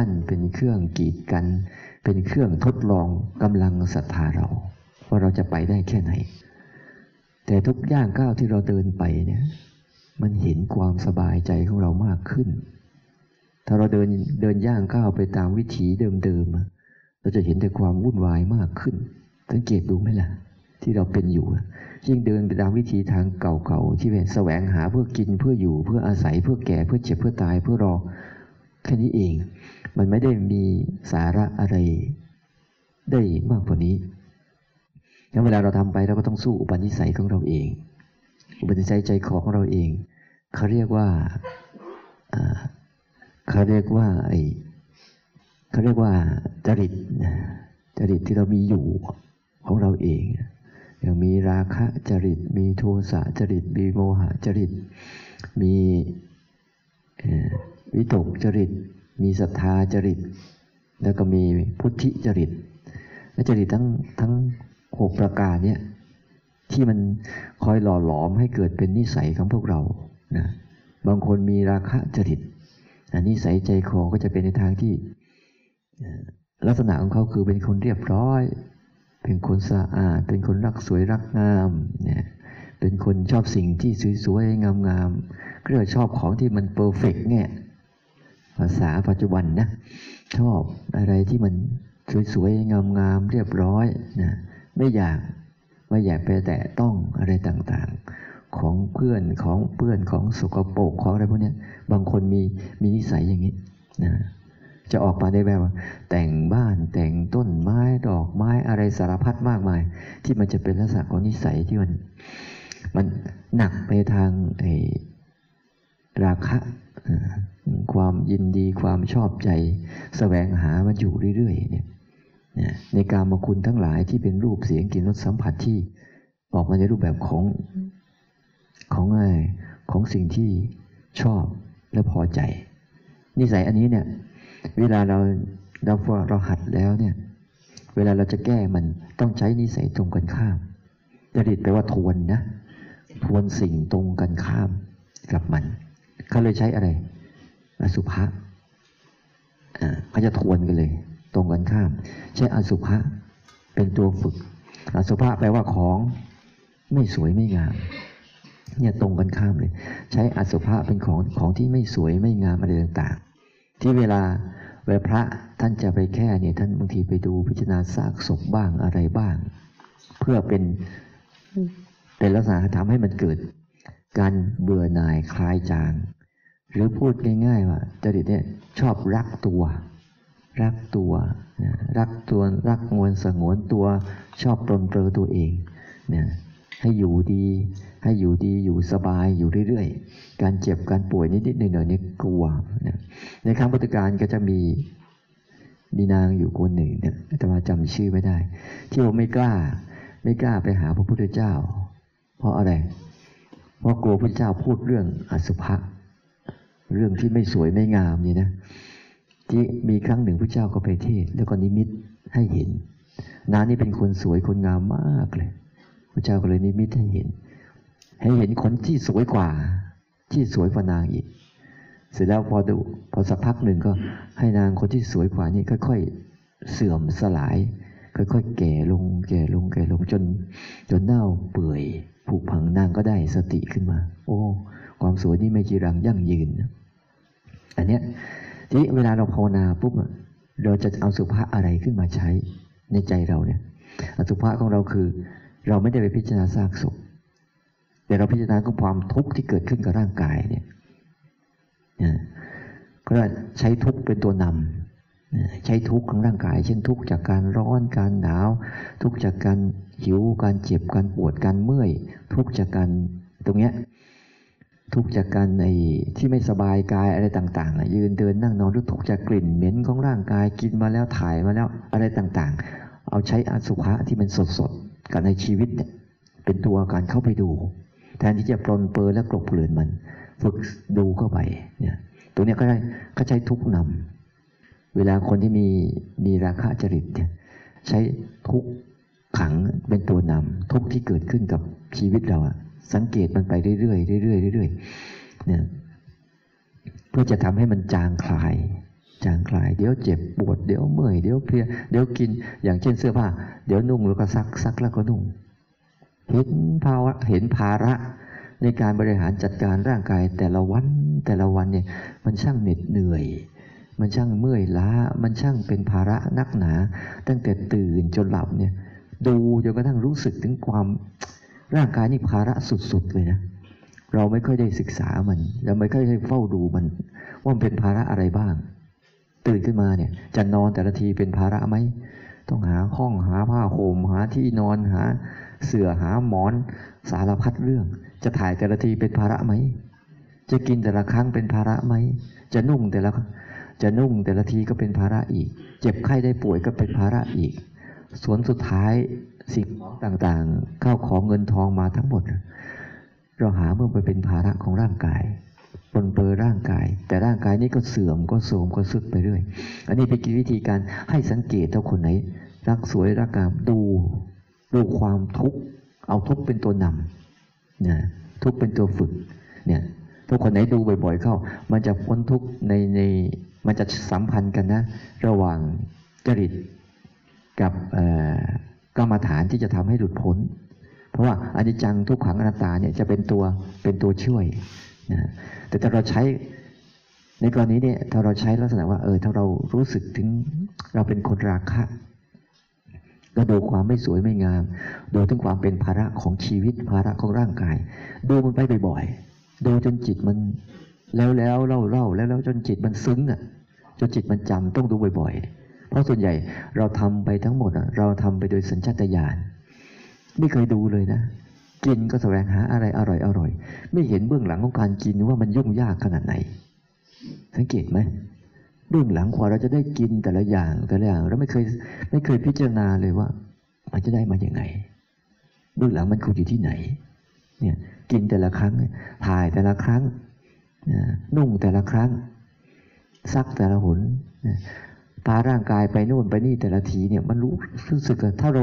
กั้น เป็นเครื่องกีดกัน เป็นเครื่องทดลองกำลังศรัทธาเรา ว่าเราจะไปได้แค่ไหน แต่ทุกย่างก้าวที่เราเดินไปเนี่ยมันเห็นความสบายใจของเรามากขึ้น ถ้าเราเดินเดินย่างก้าวไปตามวิถีเดิมๆ เราจะเห็นแต่ความวุ่นวายมากขึ้น สังเกตดูไหมล่ะ ที่เราเป็นอยู่ ยิ่งเดินไปตามวิถีทางเก่าๆ ที่เป็นแสวงหาเพื่อกินเพื่ออยู่เพื่ออาศัยเพื่อแก่เพื่อเจ็บเพื่อตายเพื่อรอแค่นี้เอง มันไม่ได้มีสาระอะไรได้มากกว่านี้งั้นเวลาเราทำไปเราก็ต้องสู้อุปนิสัยของเราเอง อุปนิสัยใจคอของเราเอง เขาเรียกว่าเขาเรียกว่าไอเขาเรียกว่าจริตจริตที่เรามีอยู่ของเราเองอย่างมีราคะจริต มีโทสะจริต มีโมหะจริต มีวิตกจริต มีศรัทธาจริต แล้วก็มีพุทธิจริตและจริตทั้งทั้งหกประการเนี่ยที่มันคอยหล่อหลอมให้เกิดเป็นนิสัยของพวกเรานะบางคนมีราคะจริตอันนี้ใส่ใจคอก็จะเป็นในทางที่ลักษณะของเขาคือเป็นคนเรียบร้อย เป็นคนสะอาด เป็นคนรักสวยรักงามเนี่ยเป็นคนชอบสิ่งที่สวยๆงามๆเรียกชอบของที่มันเพอร์เฟกเนี่ย ภาษาปัจจุบันนะชอบอะไรที่มันสวยๆ งามๆ เรียบร้อยนะไม่อยากไม่อยากไปแตะต้องอะไรต่างๆ ของเพื่อนของเพื่อนของสกปรกของอะไรพวกนี้บางคนมีมีนิสัยอย่างนี้นะจะออกมาได้แบบแต่งบ้านแต่งต้นไม้ดอกไม้อะไรสารพัดมากมาย ที่มันจะเป็นลักษณะของนิสัยที่มัน มันหนักไปทางไอ้ราคะ ความยินดีความชอบใจสแสวงหามาอยู่เรื่อยๆเนี่ยในการมาคุณทั้งหลายที่เป็นรูปเสียงกลิ่นรสสัมผัสที่ออกมาในรูปแบบของของอะไรของสิ่งที่ชอบและพอใจ นิสัยอันนี้เนี่ย เวลาเราเราพอเราหัดแล้วเนี่ย เวลาเราจะแก้มันต้องใช้นิสัยตรงกันข้ามจริตแปลว่าทวนนะ ทวนสิ่งตรงกันข้ามกับมัน เขาเลยใช้อะไรอสุภะเขาจะทวนกันเลย ตรงกันข้าม ใช้อสุภะเป็นตัวฝึก อสุภะแปลว่าของไม่สวยไม่งามเนี่ยตรงกันข้ามเลย ใช้อสุภะเป็นของของที่ไม่สวยไม่งามอะไรต่างๆ ที่เวลาเวลาพระท่านจะไปแค่เนี่ยท่านบางทีไปดูพิจารณาซากศพบ้างอะไรบ้าง เพื่อเป็นเป็นลักษณะทำให้มันเกิด การเบื่อหน่ายคลายจาง หรือพูดง่ายๆว่าจริตเนี่ยชอบรักตัว รักตัวรักตัวรักงวนสงวนตัวชอบตนเปรอตัวเองเนี่ยให้อยู่ดี ให้อยู่ดีอยู่สบายอยู่เรื่อยๆ การเจ็บการป่วยนิดๆหน่อยๆนี่กลัวนะในครั้งพุทธกาลก็จะมีมีนางอยู่คนหนึ่งเนี่ยแต่มาจำชื่อไม่ได้ ที่ว่าไม่กล้า ไม่กล้าไปหาพระพุทธเจ้า เพราะอะไร เพราะกลัวพระเจ้าพูดเรื่องอสุภะเรื่องที่ไม่สวยไม่งามนี่นะที่มีครั้งหนึ่งพระเจ้าก็ไปเทศ แล้วก็นิมิตให้เห็นนานี่เป็นคนสวยคนงามมากเลยพระเจ้าก็เลยนิมิตให้เห็น ให้เห็นคนที่สวยกว่า ที่สวยกว่านางอีก เสร็จแล้วพอดูพอสักพักหนึ่งก็ให้นางคนที่สวยกว่านี่ค่อยๆเสื่อมสลาย ค่อยๆแก่ลงแก่ลงแก่ลงจนจนเน่าเปื่อย ผุพังนางก็ได้สติขึ้นมา โอ้ ความสวยนี่ไม่จีรังยั่งยืน อันเนี้ยที่เวลาเราภาวนาปุ๊บเราจะเอาสุภาษอะไรขึ้นมาใช้ในใจเราเนี่ยอสุภาษของเราคือ เราไม่ได้ไปพิจารณาซากศพแต่เราพิจารณาความทุกข์ที่เกิดขึ้นกับร่างกายเนี่ยก็ใช้ทุกข์เป็นตัวนำ ใช้ทุกข์ของร่างกาย เช่นทุกข์จากการร้อนการหนาว ทุกข์จากการหิวการเจ็บการปวดการเมื่อย ทุกข์จากการตรงเนี้ยทุกข์จากการในที่ไม่สบายกายอะไรต่างๆยืนเดินนั่งนอนหรือทุกข์จากกลิ่นเหม็นของร่างกายกินมาแล้วถ่ายมาแล้วอะไรต่างๆ เอาใช้อสุภะที่มันสดๆกับในชีวิตเนี่ยเป็นตัวการเข้าไปดู แทนที่จะปลนเปอร์และกลบเกลื่อนมัน ฝึกดูเข้าไปเนี่ยตรงนี้ก็ได้ก็ใช้ทุกนำ เวลาคนที่มีมีราคะจริตใช้ทุกขังเป็นตัวนำทุกที่เกิดขึ้นกับชีวิตเราอะสังเกตมันไปเรื่อยๆเรื่อยๆเรื่อยๆเนี่ยเพื่อจะทำให้มันจางคลาย จางคลาย เดี๋ยวเจ็บปวดเดี๋ยวเมื่อยเดี๋ยวเพลียเดี๋ยวกินอย่างเช่นเสื้อผ้า เดี๋ยวนุ่งแล้วก็ซักซักแล้วก็นุ่งเห็นภาวะเห็นภาระในการบริหารจัดการร่างกายแต่ละวันแต่ละวันเนี่ยมันช่างเหน็ดเหนื่อย มันช่างเมื่อยล้า มันช่างเป็นภาระนักหนา ตั้งแต่ตื่นจนหลับเนี่ย ดูจนกระทั่งรู้สึกถึงความร่างกายนี่ภาระสุดๆเลยนะเราไม่ค่อยได้ศึกษามันเราไม่ค่อยได้เฝ้าดูมัน ว่ามันเป็นภาระอะไรบ้าง ตื่นขึ้นมาเนี่ย จะนอนแต่ละทีเป็นภาระไหมต้องหาห้องหาผ้าห่มหาที่นอนหา เสื่อหาหมอน สารพัดเรื่อง จะถ่ายแต่ละทีเป็นภาระไหมจะกินแต่ละครั้งเป็นภาระไหมจะนุ่งแต่ละ จะนุ่งแต่ละทีก็เป็นภาระอีก เจ็บไข้ได้ป่วยก็เป็นภาระอีก ส่วนสุดท้ายสิ่งของต่างๆ เข้าของเงินทองมาทั้งหมด เราหาเมื่อไปเป็นภาระของร่างกายปนเปื้อร่างกาย แต่ร่างกายนี้ก็เสื่อมก็โทรมก็สุดไปเรื่อย อันนี้เป็นวิธีการให้สังเกตถ้าคนไหน รักสวยรักงามดูดูความทุกข์เอาทุกข์เป็นตัวนำนะทุกข์เป็นตัวฝึกเนี่ยถ้าคนไหนดูบ่อย ๆ เข้า มันจะพ้นทุกข์ในใน มันจะสัมพันธ์กันนะ ระหว่างจริตกับกรรมฐานที่จะทำให้หลุดพ้น เพราะว่าอนิจจังทุกขังอนัตตาเนี่ยจะเป็นตัวเป็นตัวช่วยนะแต่ถ้าเราใช้ในกรณีนี้ถ้าเราใช้ลักษณะว่าเออถ้าเรารู้สึกถึงเราเป็นคนราคะก็ดูความไม่สวยไม่งาม ดูถึงความเป็นภาระของชีวิตภาระของร่างกาย ดูมันไปบ่อยๆดูจนจิตมัน แล้วแล้วเล่าเล่าแล้วแล้วจนจิตมันซึ้งอะ จนจิตมันจำต้องดูบ่อย ๆ เพราะส่วนใหญ่เราทำไปทั้งหมดเราทำไปโดยสัญชาตญาณไม่เคยดูเลยนะกินก็แสวงหาอะไรอร่อยอร่อย ไม่เห็นเบื้องหลังของการกินว่ามันยุ่งยากขนาดไหน สังเกตไหมเบื้องหลังกว่าเราจะได้กินแต่ละอย่างแต่ละอย่างเราไม่เคยไม่เคยพิจารณาเลยว่า มันจะได้มาอย่างไงเบื้องหลังมันควรอยู่ที่ไหน เนี่ย กินแต่ละครั้งถ่ายแต่ละครั้ง นุ่งแต่ละครั้ง ซักแต่ละหนพาร่างกายไปโน่นไปนี่แต่ละทีเนี่ยมันรู้รู้สึกถ้าเรา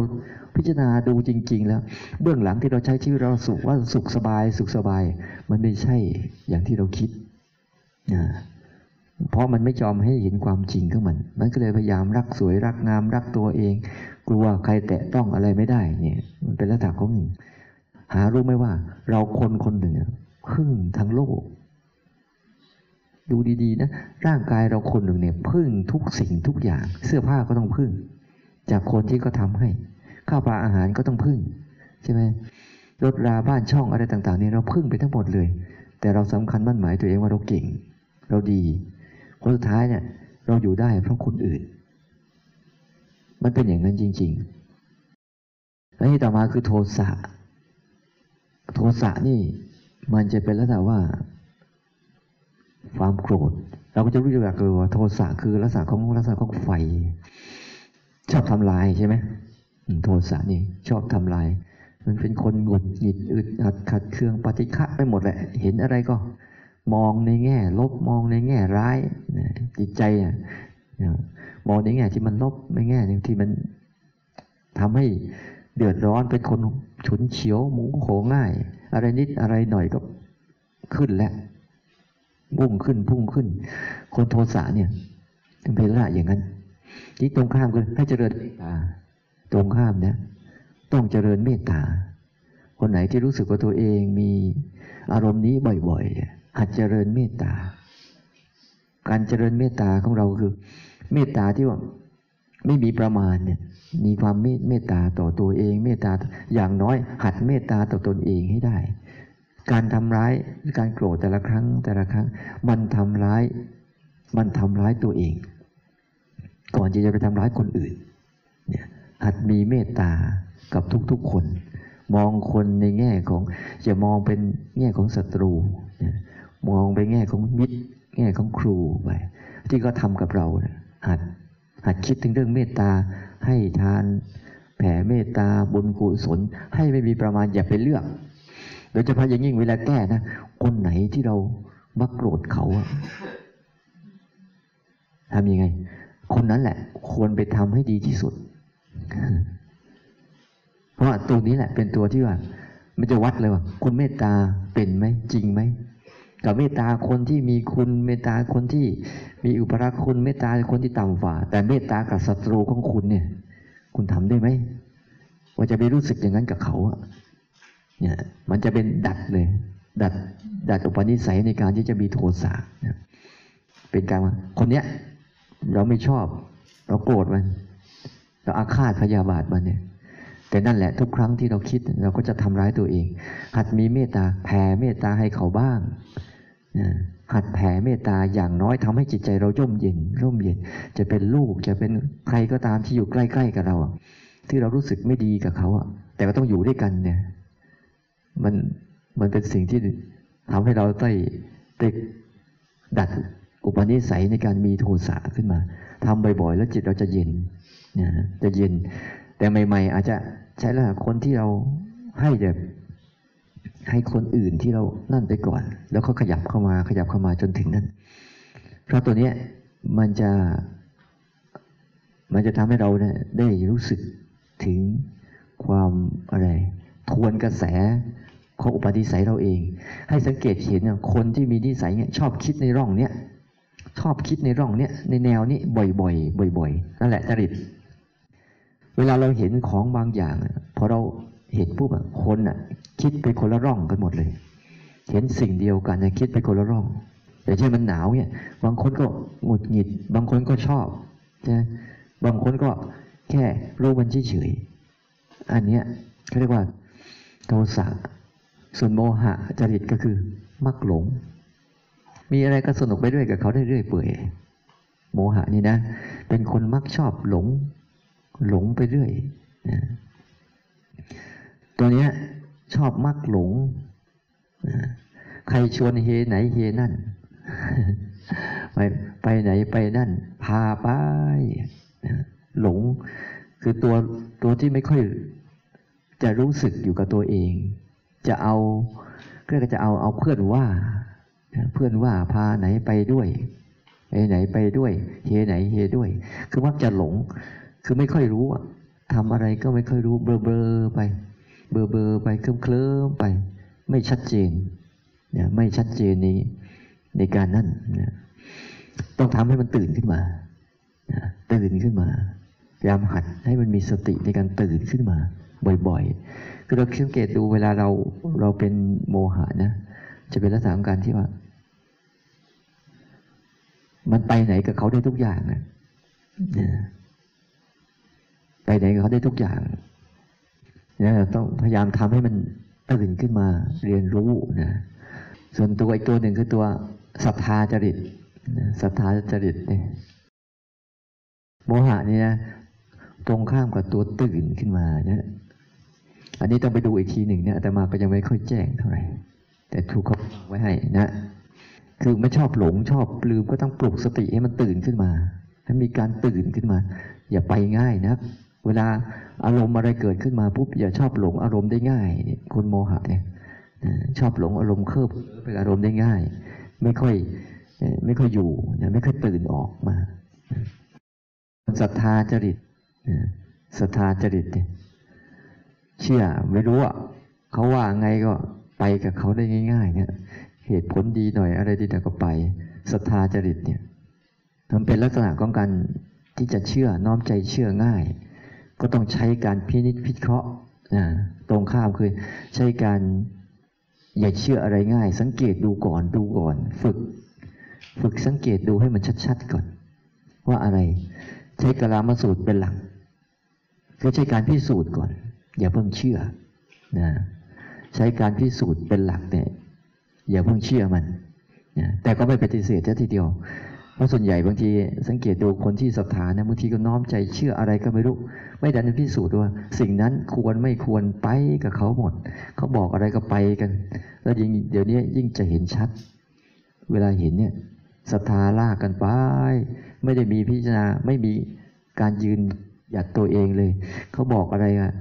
พิจารณาดูจริง ๆ แล้ว เบื้องหลังที่เราใช้ชีวิตเราสุขว่าสุขสบายสุขสบาย มันไม่ใช่อย่างที่เราคิดนะเพราะมันไม่ยอมให้เห็นความจริงของมัน มันก็เลยพยายามรักสวยรักงามรักตัวเอง กลัวใครแตะต้องอะไรไม่ได้เนี่ย มันเป็นลักษณะของหารู้ไหมว่า เราคนคนหนึ่งพึ่งทั้งโลก ดูดีๆนะร่างกายเราคนหนึ่งเนี่ยพึ่งทุกสิ่งทุกอย่าง เสื้อผ้าก็ต้องพึ่ง จากคนที่เขาทาให้ ข้าวปลาอาหารก็ต้องพึ่ง ใช่ไหมรถราบ้านช่องอะไรต่างๆเนี่ยเราพึ่งไปทั้งหมดเลย แต่เราสำคัญมั่นหมายตัวเองว่าเราเก่ง เราดีผลสุดท้ายเนี่ย เราอยู่ได้เพราะคนอื่น มันเป็นอย่างนั้นจริง ๆ แล้วที่ต่อมาคือโทสะโทสะนี่มันจะเป็นลักษณะว่า ความโกรธ เราก็จะรู้จักเลยว่าโทสะคือลักษณะของลักษณะของไฟ ชอบทำลายใช่ไหมโทสะนี่ชอบทำลาย มันเป็นคนหงุดหงิดอึดอัดขัดเคืองปฏิฆะไปหมดแหละ เห็นอะไรก็มองในแง่ ลบมองในแง่ร้ายจิตใจอะมองในแง่ที่มันลบในแง่ที่มันทำให้เดือดร้อนเป็นคนฉุนเฉียวหมูโหง่าย อะไรนิดอะไรหน่อยก็ขึ้นแล้ว พุ่งขึ้นพุ่งขึ้น คนโทสะเนี่ยเป็นละอย่างนั้นที่ตรงข้ามคือให้เจริญเมตตา ตรงข้ามเนี่ยต้องเจริญเมตตา คนไหนที่รู้สึกว่าตัวเองมีอารมณ์นี้บ่อยๆหัดเจริญเมตตา การเจริญเมตตาของเราคือ เมตตาที่ว่าไม่มีประมาณเนี่ยมีความเมตตาต่อตัวเอง เมตตาอย่างน้อย หัดเมตตาต่อตนเองให้ได้ การทำร้ายการโกรธแต่ละครั้งแต่ละครั้ง มันทำร้าย มันทำร้ายตัวเอง ก่อนที่จะไปทำร้ายคนอื่นเนี่ยหัดมีเมตตากับทุกๆคน มองคนในแง่ของจะมองเป็นแง่ของศัตรูมองไปแง่ของมิตรแง่ของครูไปที่เขาทากับเรานะหัดหัดคิดถึงเรื่องเมตตาให้ทาน แผ่เมตตาบุญกุศลให้ไม่มีประมาณอย่าไปเลือก ดยเฉพาะอย่างยิ่งเวลาแก้นะ คนไหนที่เรามักโกรธเขาอะทำยังไง คนนั้นแหละ ควรไปทำให้ดีที่สุด เพราะตัวนี้แหละ เป็นตัวที่ว่า มันจะวัดเลยว่าคุณเมตตาเป็นไหมจริงไหมกับเมตตาคนที่มีคุณเมตตาคนที่มีอุปราคุณเมตตาคนที่ต่ำกว่า แต่เมตตากับศัตรูของคุณเนี่ย คุณทำได้ไหมว่าจะไปรู้สึกอย่างนั้นกับเขาอะ เนี่ยมันจะเป็นดัดเลย ดัดดัดอุปนิสัยในการที่จะมีโทสะเป็นการว่าคนเนี้ยเราไม่ชอบ เราโกรธมัน เราอาฆาตพยาบาทมันเนี่ยแต่นั่นแหละทุกครั้งที่เราคิดเราก็จะทำร้ายตัวเอง หัดมีเมตตาแผ่เมตตาให้เขาบ้างหัดแผ่เมตตาอย่างน้อยทำให้จิตใจเราร่มเย็นร่มเย็น จะเป็นลูกจะเป็นใครก็ตามที่อยู่ใกล้ ๆ กับเรา ที่เรารู้สึกไม่ดีกับเขาอะแต่ก็ต้องอยู่ด้วยกันเนี่ย มันมันเป็นสิ่งที่ทำให้เราได้ได้ดัดอุปนิสัยในการมีโทสะขึ้นมาทำบ่อยๆ แล้วจิตเราจะเย็นนะจะเย็น แต่ใหม่ๆ อาจจะใช้ละคนที่เราให้แบบให้คนอื่นที่เรานั่นไปก่อน แล้วเขาขยับเข้ามาขยับเข้ามาจนถึงนั้นเพราะตัวเนี้ยมันจะ มันจะทำให้เราเนี่ยได้รู้สึกถึงความอะไร ทวนกระแส ของอุปนิสัยเราเอง ให้สังเกตเห็นเนี่ยคนที่มีนิสัยเนี่ยชอบคิดในร่องเนี้ยชอบคิดในร่องเนี้ยในแนวนี้บ่อยๆ บ่อย ๆ นั่นแหละจริต เวลาเราเห็นของบางอย่างพอเราเห็นปุ๊บคนอะ คิดไปคนละร่องกันหมดเลย เห็นสิ่งเดียวกันนะคิดไปคนละร่องอย่างเช่นมันหนาวเนี่ยบางคนก็หงุดหงิด บางคนก็ชอบนะบางคนก็แค่รู้มันเฉยๆอันเนี้ยเขาเรียกว่าโทสะ ส่วนโมหะจริตก็คือมักหลง มีอะไรก็สนุกไปด้วยกับเขาได้เรื่อยเปื่อยโมหะนี่นะ เป็นคนมักชอบหลง หลงไปเรื่อยนะตัวเนี้ยชอบมักหลงนะใครชวนเฮไหนเฮนั่น ไปไปไหนไปนั่น พาไปนะหลงคือตัวตัวที่ไม่ค่อยจะรู้สึกอยู่กับตัวเอง จะเอาก็จะเอาเอาเพื่อนว่า เพื่อนว่าพาไหนไปด้วยไปไหนไปด้วยเฮไหนเฮด้วย คือมักจะหลง คือไม่ค่อยรู้อะทำอะไรก็ไม่ค่อยรู้เบลอเบลอไป เบลอเบลอไปเคลิ้มเคลิ้มไป ไม่ชัดเจนเนี่ยไม่ชัดเจนในในการนั่นนะต้องทำให้มันตื่นขึ้นมานะตื่นขึ้นมาพยายามหัดให้มันมีสติในการตื่นขึ้นมา บ่อยๆ คือเราสังเกตดูเวลาเราเราเป็นโมหะนะ จะเป็นลักษณะของการที่ว่า มันไปไหนกับเขาได้ทุกอย่างนะนะไปไหนกับเขาได้ทุกอย่างเนี่ยต้องพยายามทำให้มันตื่นขึ้นมาเรียนรู้นะส่วนตัวอีกตัวหนึ่งคือตัวศรัทธาจริตนะศรัทธาจริตเนี่ยโมหะนี่นะตรงข้ามกับตัวตื่นขึ้นมาเนี่ย อันนี้ต้องไปดูอีกทีหนึ่งเนี่ยแต่มาก็ยังไม่ค่อยแจ้งเท่าไหร่แต่ถูกเขาไว้ให้นะ คือไม่ชอบหลงชอบลืมก็ต้องปลุกสติให้มันตื่นขึ้นมาให้มีการตื่นขึ้นมา อย่าไปง่ายนะเวลาอารมณ์อะไรเกิดขึ้นมาปุ๊บอย่าชอบหลงอารมณ์ได้ง่ายคนโมหะเนี่ยชอบหลงอารมณ์เคลิบไปอารมณ์ได้ง่าย ไม่ค่อยไม่ค่อยอยู่ไม่ค่อยตื่นออกมาศรัทธาจริตศรัทธาจริตเนี่ย เชื่อไม่รู้อะเขาว่าไงก็ไปกับเขาได้ง่าย ๆ เนี่ย เหตุผลดีหน่อยอะไรดีแต่ก็ไปศรัทธาจริตเนี่ยมันเป็นลักษณะของการที่จะเชื่อน้อมใจเชื่อง่าย ก็ต้องใช้การพินิจพิเคราะห์นะตรงข้ามคือใช้การอย่าเชื่ออะไรง่าย สังเกตดูก่อนดูก่อน ฝึก ฝึกสังเกตดูให้มันชัดๆก่อน ว่าอะไร ใช้กลามาสูตรเป็นหลักคือใช้การพิสูจน์ก่อน อย่าเพิ่งเชื่อนะใช้การพิสูจน์เป็นหลักเนี่ยอย่าเพิ่งเชื่อมันนะแต่ก็ไม่ปฏิเสธทีเดียว เพราะส่วนใหญ่บางทีสังเกตดูคนที่ศรัทธานะบางทีก็น้อมใจเชื่ออะไรก็ไม่รู้ ไม่ดันพิสูจน์ว่า สิ่งนั้นควรไม่ควรไปกับเขาหมด เขาบอกอะไรก็ไปกัน แล้วยิ่งเดี๋ยวนี้ยิ่งจะเห็นชัด เวลาเห็นเนี่ยศรัทธาลากกันไป ไม่ได้มีพิจารณาไม่มีการยืนหยัดตัวเองเลย เขาบอกอะไรอะ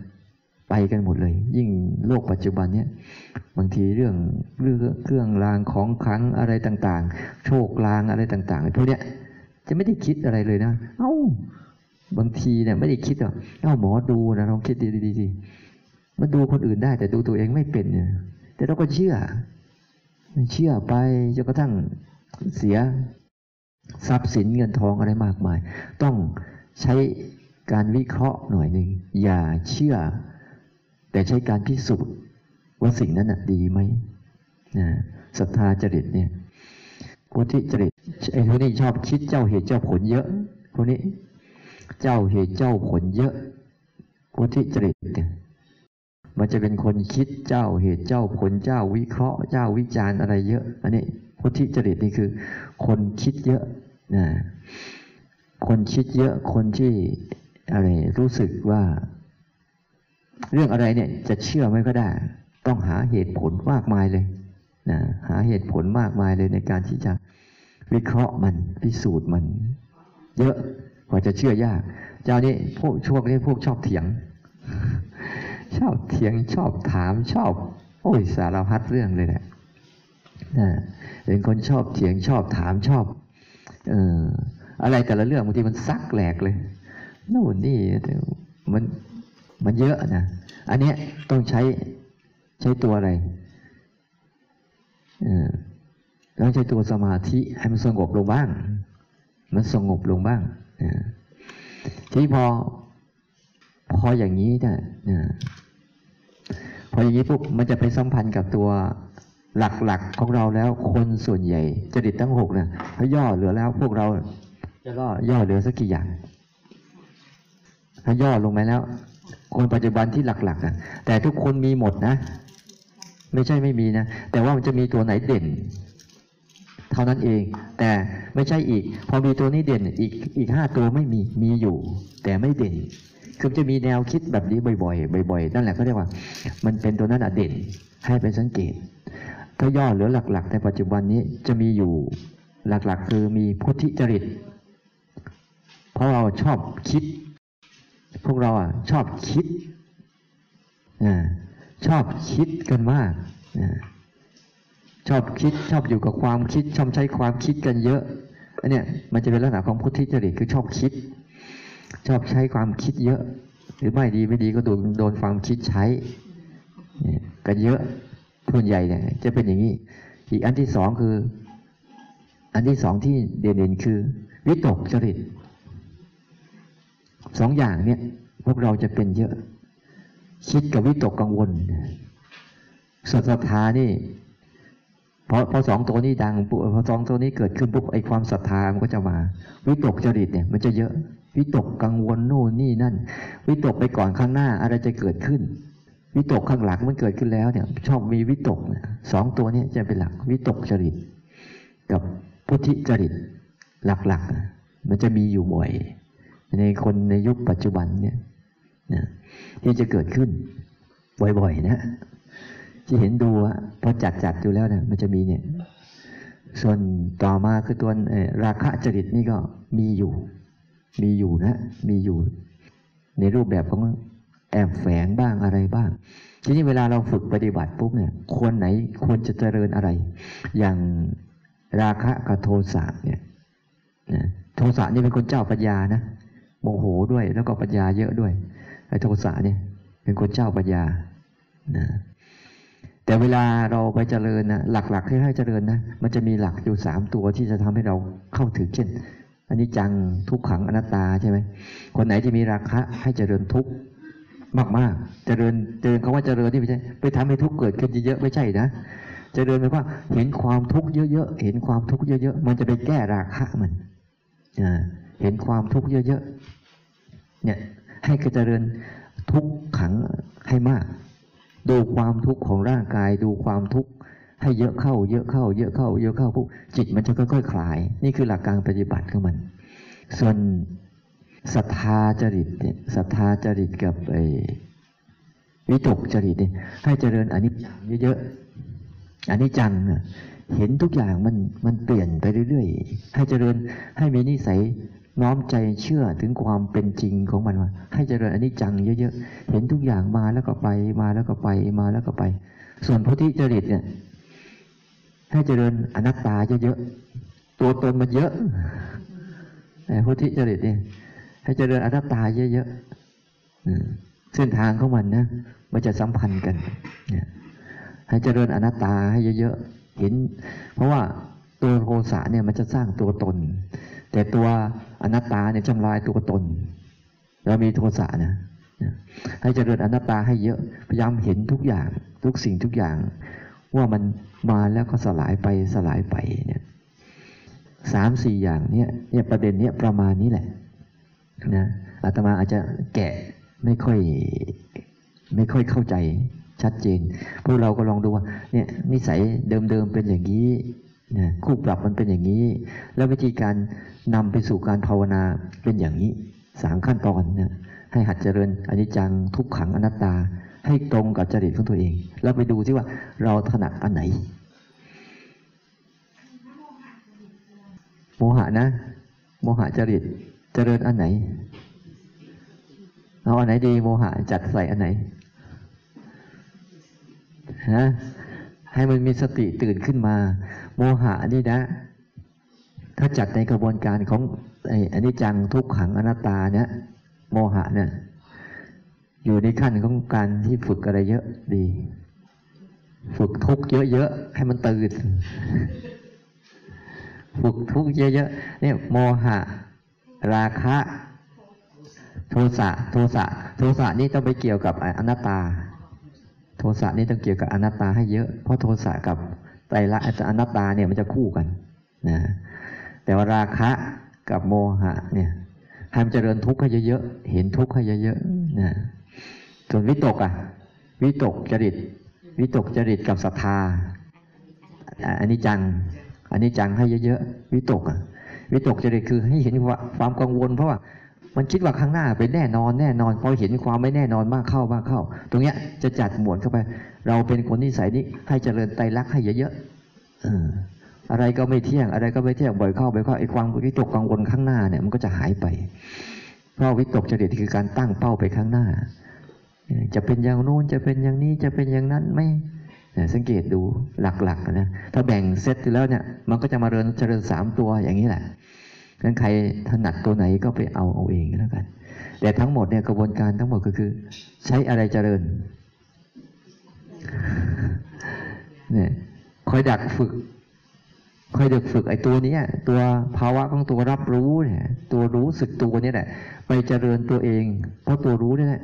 ไปกันหมดเลย ยิ่งโลกปัจจุบันเนี่ยบางทีเรื่องเรื่องเครื่องรางของขลังอะไรต่างๆ โชคลางอะไรต่างๆพวกเนี้ยจะไม่ได้คิดอะไรเลยนะ เอ้าบางทีเนี่ยไม่ได้คิดหรอกเอ้าหมอดูนะลองคิดดีๆๆมันดูคนอื่นได้ แต่ดูตัวเองไม่เป็นเนี่ยแต่เราก็เชื่อเชื่อไปจนกระทั่งเสียทรัพย์สินเงินทองอะไรมากมาย ต้องใช้การวิเคราะห์หน่อยหนึ่งอย่าเชื่อ แต่ใช้การพิสูจน์ว่าสิ่งนั้นนะดีไหมนะศรัทธาจริตเนี่ยพุทธิจริตไอ้พวกนี้ชอบคิดเจ้าเหตุเจ้าผลเยอะพวกนี้ เจ้าเหตุเจ้าผลเยอะพุทธิจริตเนี่ยมันจะเป็นคนคิดเจ้าเหตุเจ้าผลเจ้าวิเคราะห์ เจ้าวิจารณ์อะไรเยอะ อันนี้พุทธิจริตนี่คือ คนคิดเยอะนะคนคิดเยอะคนที่อะไรรู้สึกว่า เรื่องอะไรเนี่ยจะเชื่อไม่ก็ได้ ต้องหาเหตุผลมากมายเลยนะหาเหตุผลมากมายเลยในการที่จะวิเคราะห์มันพิสูจน์มัน เยอะกว่าจะเชื่อยาก เจ้านี้พวกช่วงนี้พวกชอบเถียง ชอบเถียงชอบถามชอบ โอ้ยสารพัดเรื่องเลยแหละนะเป็นคนชอบเถียงชอบถามชอบเอออะไรแต่ละเรื่องบางทีมันซักแหลกเลยโน่นนี่มัน มันเยอะนะ อันเนี้ยต้องใช้ใช้ตัวอะไรต้องใช้ตัวสมาธิให้มันสงบลงบ้าง มันสงบลงบ้างทีพอพออย่างนี้เนี่ยพออย่างนี้ปุ๊บมันจะไปสัมพันธ์กับตัวหลักๆของเราแล้วคนส่วนใหญ่จริตทั้งหกเนี่ยเขาย่อเหลือแล้วพวกเราจะก็ย่อเหลือสักกี่อย่าง ถ้าย่อลงไปแล้ว คนปัจจุบันที่หลักๆอะแต่ทุกคนมีหมดนะ ไม่ใช่ไม่มีนะ แต่ว่ามันจะมีตัวไหนเด่น เท่านั้นเอง แต่ไม่ใช่อีก พอมีตัวนี้เด่นอีกอีกห้าตัวไม่มีมีอยู่ แต่ไม่เด่นคือจะมีแนวคิดแบบนี้บ่อยๆบ่อยๆนั่นแหละเขาเรียกว่า มันเป็นตัวนั้นอะเด่นให้เป็นสังเกต ถ้าย่อเหลือหลักๆ ในปัจจุบันนี้จะมีอยู่หลักๆ คือมีพุทธิจริต เพราะเราชอบคิด พวกเราอะชอบคิดนะชอบคิดกันมากชอบคิดชอบอยู่กับความคิด ชอบใช้ความคิดกันเยอะอันเนี้ยมันจะเป็นลักษณะของพุทธิจริตคือชอบคิด ชอบใช้ความคิดเยอะ หรือไม่ดีไม่ดีก็โดนโดนความคิดใช้กันเยอะส่วนใหญ่เนี่ย จะเป็นอย่างนี้ อีกอันที่สองคือ อันที่สองที่เด่นๆคือวิตกจริต สองอย่างเนี่ยพวกเราจะเป็นเยอะ คิดกับวิตกกังวลสัทธานี่พอพอสองตัวนี้ดังปุ๊บพอสองตัวนี้เกิดขึ้นปุ๊บไอความศรัทธามันก็จะมา วิตกจริตเนี่ย มันจะเยอะ วิตกกังวลโน่นนี่นั่น วิตกไปก่อนข้างหน้าอะไรจะเกิดขึ้น วิตกข้างหลังมันเกิดขึ้นแล้วเนี่ย ชอบมีวิตกสองตัวนี้จะเป็นหลัก วิตกจริต กับพุทธิจริตหลักๆ มันจะมีอยู่บ่อย ในคนในยุคปัจจุบันเนี่ยนะที่จะเกิดขึ้น บ่อยๆ นะ ที่เห็นดูอะพอจัดจัดดูแล้วเนี่ยมันจะมีเนี่ย ส่วนต่อมาคือตัวราคะจริตนี่ก็มีอยู่ มีอยู่นะ มีอยู่ ในรูปแบบของแอบแฝงบ้างอะไรบ้าง ทีนี้เวลาเราฝึกปฏิบัติปุ๊บเนี่ยควรไหนควรจะเจริญอะไร อย่างราคะกับโทสะเนี่ยโทสะนี่เป็นคนเจ้าปัญญานะ โมโหด้วย แล้วก็ปัญญาเยอะด้วยไอ้โทสะเนี่ยเป็นคนเจ้าปัญญานะแต่เวลาเราไปเจริญนะหลักๆที่ให้เจริญนะมันจะมีหลักอยู่สามตัวที่จะทำให้เราเข้าถึงเช่นอันนี้จังทุกขังอนัตตาใช่ไหมคนไหนที่มีราคะให้เจริญทุกมากๆ เจริญเจริญคาว่าเจริญที่ไม่ใช่ไปทำให้ทุกเกิดขึ้นเยอะๆไม่ใช่นะเจริญหมายว่าเห็นความทุกข์เยอะๆเห็นความทุกข์เยอะๆมันจะไปแก้ราคะมันเห็นความทุกข์เยอะๆ เนี่ยให้กระเจริญทุกขังให้มาก ดูความทุกข์ของร่างกายดูความทุกข์ให้เยอะเข้า เยอะเข้า เยอะเข้า เยอะเข้าปุ๊บจิตมันจะค่อยๆคลาย นี่คือหลักการปฏิบัติของมัน ส่วนศรัทธาจริตเนี่ยศรัทธาจริตกับไอ้วิตกจริตเนี่ยให้เจริญอนิจจังเยอะๆอนิจจังเห็นทุกอย่างมันมันเปลี่ยนไปเรื่อยๆ ให้เจริญให้มีนิสัย น้อมใจเชื่อถึงความเป็นจริงของมันว่าให้เจริญอนิจจังเยอะๆ เห็นทุกอย่างมาแล้วก็ไปมาแล้วก็ไปมาแล้วก็ไป ส่วนพุทธิจริตเนี่ย ให้เจริญอนัตตาเยอะๆ ตัวตนมันเยอะแต่พุทธิจริตเนี่ย ให้เจริญอนัตตาเยอะๆเส้นทางของมันนะมันจะสัมพันธ์กันเนี่ยให้เจริญอนัตตาให้เยอะๆ เห็น เพราะว่าตัวโทสะเนี่ยมันจะสร้างตัวตน แต่ตัว อนัตตาเนี่ยทำลายตัวตน เรามีโทสะนะนะให้เจริญอนัตตาให้เยอะพยายามเห็นทุกอย่างทุกสิ่งทุกอย่าง ว่ามันมาแล้วก็สลายไปสลายไปเนี่ยสามสี่อย่างเนี่ยเนี่ยประเด็นเนี้ยประมาณนี้แหละนะอาตมาอาจจะแกะไม่ค่อยไม่ค่อยเข้าใจชัดเจน พวกเราก็ลองดูว่าเนี่ยนิสัยเดิมๆเป็นอย่างนี้ นะคู่ปรับมันเป็นอย่างนี้ แล้ววิธีการนำไปสู่การภาวนาเป็นอย่างนี้สามขั้นตอนนะให้หัดเจริญอนิจจังทุกขังอนัตตา ให้ตรงกับจริตของตัวเอง แล้วไปดูที่ว่าเราถนัดอันไหน โมหะนะ โมหะจริตเจริญอันไหนเอาอันไหนดีโมหะจัดใส่อันไหนฮะให้มันมีสติตื่นขึ้นมา โมหะนี่นะ ถ้าจัดในกระบวนการของไอ้อันนี้จังทุกขังอนัตตาเนี่ยโมหะเนี่ยอยู่ในขั้นของการที่ฝึกอะไรเยอะดี ฝึกทุกเยอะๆให้มันตื่นฝึกทุกเยอะๆเนี่ยโมหะ ราคะ โทสะโทสะโทสะนี่ต้องไปเกี่ยวกับอนัตตา โทสะนี่ต้องเกี่ยวกับอนัตตาให้เยอะ เพราะโทสะกับ ไตรลักษณ์อนัตตาเนี่ยมันจะคู่กันนะแต่ว่าราคะกับโมหะเนี่ยให้มันเจริญทุกข์ให้เยอะๆเห็นทุกข์ให้เยอะๆนะส่วนวิตกอะวิตกจริต วิตกจริตกับศรัทธาอันนี้จังอันนี้จังให้เยอะๆวิตกอะวิตกจริตคือให้เห็นว่าความกังวลเพราะว่า มันคิดว่าข้างหน้าเป็นแน่นอนแน่นอนพอเห็นความไม่แน่นอนมากเข้ามากเข้า ตรงเนี้ยจะจัดหมวดเข้าไป เราเป็นคนนิสัยนี้ให้เจริญไตรลักษณ์ให้เยอะๆอะไรก็ไม่เที่ยง อะไรก็ไม่เที่ยงบ่อยเข้าบ่อยเข้าไอ้ความวิตกกังวลข้างหน้าเนี่ยมันก็จะหายไป เพราะวิตกจริตคือการตั้งเป้าไปข้างหน้า จะเป็นอย่างโน้นจะเป็นอย่างนี้จะเป็นอย่างนั้นไหมสังเกตดูหลักๆนะถ้าแบ่งเซตแล้วเนี่ยมันก็จะมาเริญเจริญสามตัวอย่างนี้แหละ งั้นใครถนัดตัวไหนก็ไปเอาเอาเองแล้วกัน แต่ทั้งหมดเนี่ยกระบวนการทั้งหมดก็คือ ใช้อะไรเจริญเนี่ยคอยดักฝึกคอยดักฝึกไอ้ตัวนี้ตัวภาวะของตัวรับรู้เนี่ย ตัวรู้สึกตัวนี่แหละ ไปเจริญตัวเอง เพราะตัวรู้นี่แหละ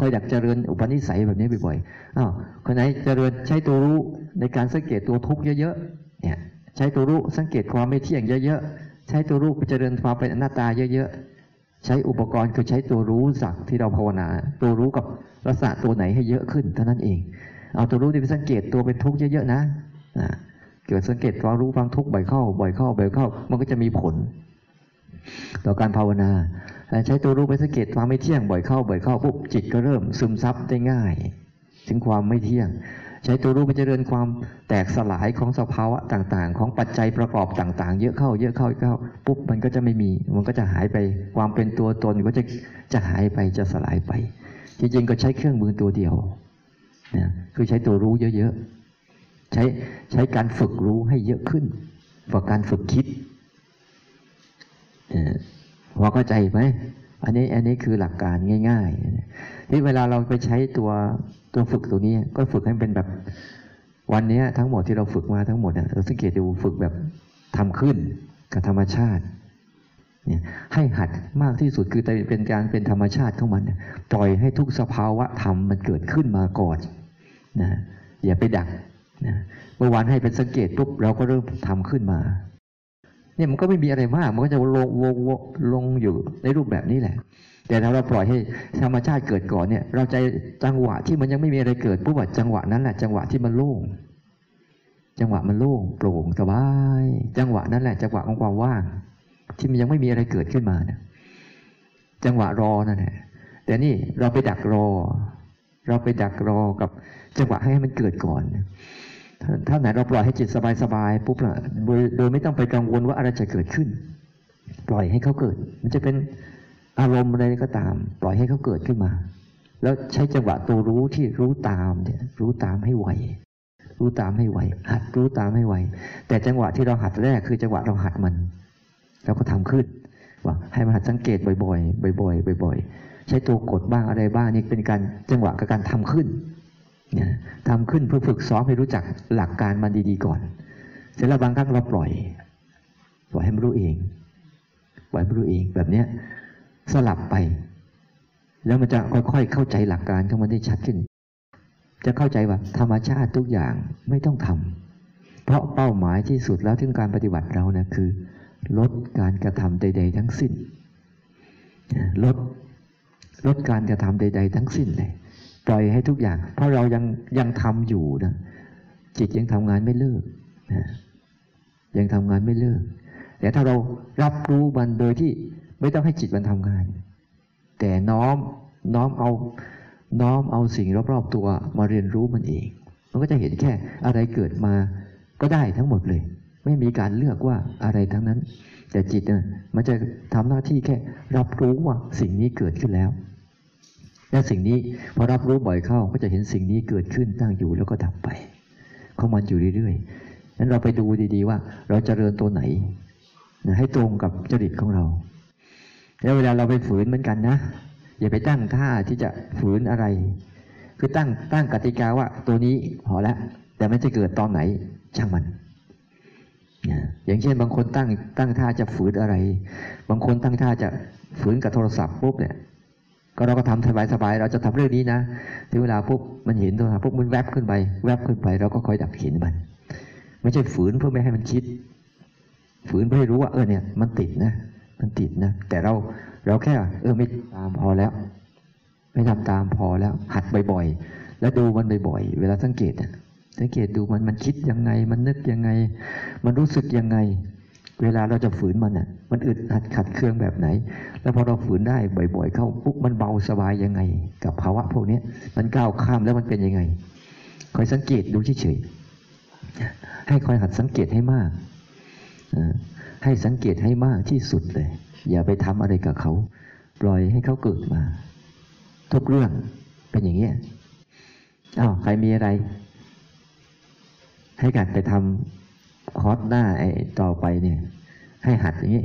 คอยดักเจริญอุปนิสัยแบบนี้บ่อยๆอ้าวคนไหนเจริญใช้ตัวรู้ในการสังเกตตัวทุกข์เยอะๆเนี่ย ใช้ตัวรู้สังเกตความไม่เที่ยงเยอะๆ ช้ตัวรู้ไปเจริญความเป็นอนัตตาเยอะๆ ใช้อุปกรณ์คือใช้ตัวรู้สักที่เราภาวนา ตัวรู้กับลักษณะตัวไหนให้เยอะขึ้นเท่านั้นเอง เอาตัวรู้ที่ไปสังเกตตัวเป็นทุกข์เยอะๆนะเกิดสังเกตความรู้ความทุกข์บ่อยเข้า บ่อยเข้า บ่อยเข้า มันก็จะมีผล ต่อการภาวนา ใช้ตัวรู้ไปสังเกตความไม่เที่ยงบ่อยเข้า บ่อยเข้าปุ๊บจิตก็เริ่มซึมซับได้ง่าย ถึงความไม่เที่ยง ใช้ตัวรู้ไปเจะเริญความแตกสลายของสภาวะต่างๆ ของปัจจัยประกอบต่าง ๆ เยอะเข้า เยอะเข้าเข้าปุ๊บมันก็จะไม่มี มันก็จะหายไปความเป็นตัวตนก็จะจะหายไปจะสลายไป จริงๆก็ใช้เครื่องมือตัวเดียวนะคือใช้ตัวรู้เยอะๆใช้ใช้การฝึกรู้ให้เยอะขึ้นกว่าการฝึกคิดพอเข้าใจไหมอันนี้อันนี้คือหลักการง่าย ๆ ที่เวลาเราไปใช้ตัวตัวฝึกตัวนี้ ก็ฝึกให้เป็นแบบ วันนี้ทั้งหมดที่เราฝึกมาทั้งหมดเราสังเกตดูฝึกแบบทำขึ้นกับธรรมชาติเนี่ยให้หัดมากที่สุดคือเป็นการเป็นธรรมชาติของมันปล่อยให้ทุกสภาวะธรรมมันเกิดขึ้นมาก่อนนะอย่าไปดักนะเมื่อวานให้เป็นสังเกตปุ๊บเราก็เริ่มทำขึ้นมาเนี่ยมันก็ไม่มีอะไรมาก มันก็จะลงวงลงอยู่ในรูปแบบนี้แหละ แต่ถ้าเราปล่อยให้ธรรมชาติเกิดก่อนเนี่ย เราใจจังหวะที่มันยังไม่มีอะไรเกิดปุ๊บจังหวะนั้นแหละจังหวะที่มันโล่งจังหวะมันโล่งโปร่งสบาย จังหวะนั้นแหละจังหวะของความว่าง ที่มันยังไม่มีอะไรเกิดขึ้นมาเนี่ยจังหวะรอนั่นแหละแต่นี่เราไปดักรอ เราไปดักรอกับจังหวะให้มันเกิดก่อนถ้าไหนเราปล่อยให้จิตสบายๆปุ๊บละโดยโดยไม่ต้องไปกังวลว่าอะไรจะเกิดขึ้น ปล่อยให้เขาเกิด มันจะเป็น อารมณ์อะไรก็ตาม ปล่อยให้เขาเกิดขึ้นมา แล้วใช้จังหวะตัวรู้ที่รู้ตามเนี่ยรู้ตามให้ไวรู้ตามให้ไวหัดรู้ตามให้ไวแต่จังหวะที่เราหัดแรกคือจังหวะเราหัดมันเราก็ทำขึ้นว่าให้มันหัดสังเกตบ่อยๆ บ่อยๆ บ่อย ๆ ใช้ตัวกดบ้างอะไรบ้างนี่เป็นการจังหวะกับการทำขึ้นทำขึ้นเพื่อฝึกซ้อมให้รู้จักหลักการมันดีๆก่อน เสร็จแล้วบางครั้งเราปล่อย ปล่อยให้มันรู้เอง ปล่อยให้มันรู้เองแบบเนี้ย สลับไป แล้วมันจะค่อยๆเข้าใจหลักการของมันได้ชัดขึ้น จะเข้าใจว่าธรรมชาติทุกอย่างไม่ต้องทำเพราะเป้าหมายที่สุดแล้วถึงการปฏิบัติเรานะคือ ลดการกระทำใด ๆ ทั้งสิ้น ลดลดการกระทำใด ๆ ทั้งสิ้นเลยปล่อยให้ทุกอย่าง เพราะเรายังยังทำอยู่นะจิตยังทำงานไม่เลิกนะยังทำงานไม่เลิกแต่ถ้าเรารับรู้มันโดยที่ ไม่ต้องให้จิตมันทำงาน แต่น้อมน้อมเอาน้อมเอาสิ่งรอบๆตัวมาเรียนรู้มันเอง มันก็จะเห็นแค่อะไรเกิดมาก็ได้ทั้งหมดเลย ไม่มีการเลือกว่าอะไรทั้งนั้น แต่จิตเนี่ยมันจะทำหน้าที่แค่รับรู้ว่าสิ่งนี้เกิดขึ้นแล้ว และสิ่งนี้พอรับรู้บ่อยเข้าก็จะเห็นสิ่งนี้เกิดขึ้นตั้งอยู่แล้วก็ดับไปของมันอยู่เรื่อยๆนั้นเราไปดูดีๆว่า เราจเจริญตัวไหน ให้ตรงกับจริตของเรา แล้วเวลาเราไปฝืนเหมือนกันนะ อย่าไปตั้งท่าที่จะฝืนอะไร คือตั้งตั้งกติกาว่าตัวนี้พอแล้วแต่ไม่จะเกิดตอนไหนช่างมันอย่างเช่นบางคนตั้งตั้งท่าจะฝืนอะไร บางคนตั้งท่าจะฝืนกับโทรศัพท์ปุ๊บเนี่ยก็เราก็ทำสบายๆเราจะทำเรื่องนี้นะถึงเวลาปุ๊บมันเห็นโทรศัพท์ปุ๊บมันแวบขึ้นไป แวบขึ้นไปเราก็คอยดับเห็นมัน ไม่ใช่ฝืนเพื่อไม่ให้มันคิด ฝืนเพื่อให้รู้ว่าเออเนี่ยมันติดนะ มันติดนะ แต่เราเราแค่ เออไม่ตามพอแล้ว ไม่ทำตามพอแล้ว หัดบ่อยๆ แล้วดูมันบ่อยๆ เวลาสังเกตสังเกตดูมันมันคิดยังไง มันนึกยังไง มันรู้สึกยังไง เวลาเราจะฝืนมันอะ มันอึดอัดขัดเครื่องแบบไหน แล้วพอเราฝืนได้บ่อย ๆ เข้าปุ๊บมันเบาสบายยังไง กับภาวะพวกนี้มันก้าวข้ามแล้วมันเป็นยังไงคอยสังเกตดูเฉยๆให้คอยหัดสังเกตให้มาก ให้สังเกตให้มากที่สุดเลย อย่าไปทำอะไรกับเขา ปล่อยให้เขาเกิดมา ทุกเรื่องเป็นอย่างนี้ยอ้าวใครมีอะไร ให้กัดไปทำคอร์สหน้าไอ้ต่อไปเนี่ย ให้หัดอย่างนี้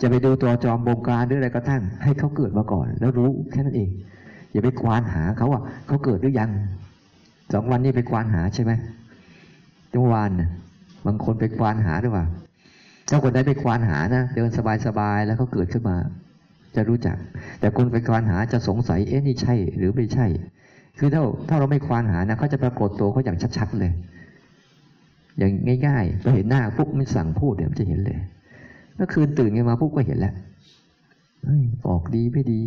จะไปดูตัวจอมบงการหรืออะไรก็ทั้ง ให้เขาเกิดมาก่อน แล้วรู้แค่นั้นเอง อย่าไปควานหาเขาว่าเขาเกิดหรือยังสองวันนี้ไปควานหาใช่ไหมจังวานบางคนไปควานหาหรือเปล่า ถ้าคนได้ไปควานหานะเดินสบายๆแล้วเขาเกิดขึ้นมา จะรู้จัก แต่คนไปควานหาจะสงสัยเอ๊ะนี่ใช่หรือไม่ใช่ คือถ้าถ้าเราไม่ควานหานะเขาจะปรากฏตัวเขาอย่างชัดๆเลย อย่างง่ายๆเราเห็นหน้าปุ๊บมันสั่งพูดเดี๋ยวมันจะเห็นเลยเมื่อคืนตื่นกันมาปุ๊บก็เห็นแล้วออกดีไม่ดี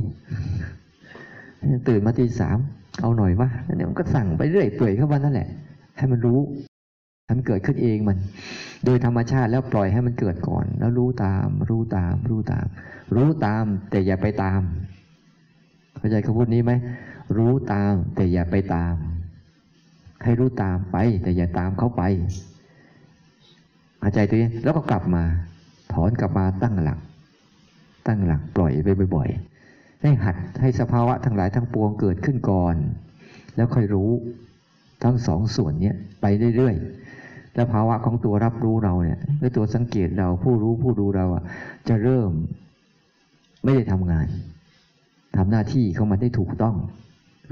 ตื่นมาตีสามเอาหน่อยวะเนี่ยมันก็สั่งไปเรื่อยเปื่อยเข้ามานั่นแหละ ให้มันรู้ มันเกิดขึ้นเองมัน โดยธรรมชาติแล้วปล่อยให้มันเกิดก่อน แล้วรู้ตาม รู้ตาม รู้ตาม รู้ตามแต่อย่าไปตาม เข้าใจคำพูดนี้ไหมรู้ตามแต่อย่าไปตาม ให้รู้ตามไป แต่อย่าตามเขาไปหายใจตัวเองแล้วก็กลับมา ถอนกลับมาตั้งหลัก ตั้งหลักปล่อยไปบ่อยๆ ให้หัดให้สภาวะทั้งหลายทั้งปวงเกิดขึ้นก่อน แล้วค่อยรู้ทั้งสองส่วนเนี้ยไปเรื่อยๆ แล้วภาวะของตัวรับรู้เราเนี่ยหรือตัวสังเกตเราผู้รู้ผู้ดูเราอะ จะเริ่มไม่ได้ทำงานทำหน้าที่ของมันได้ถูกต้อง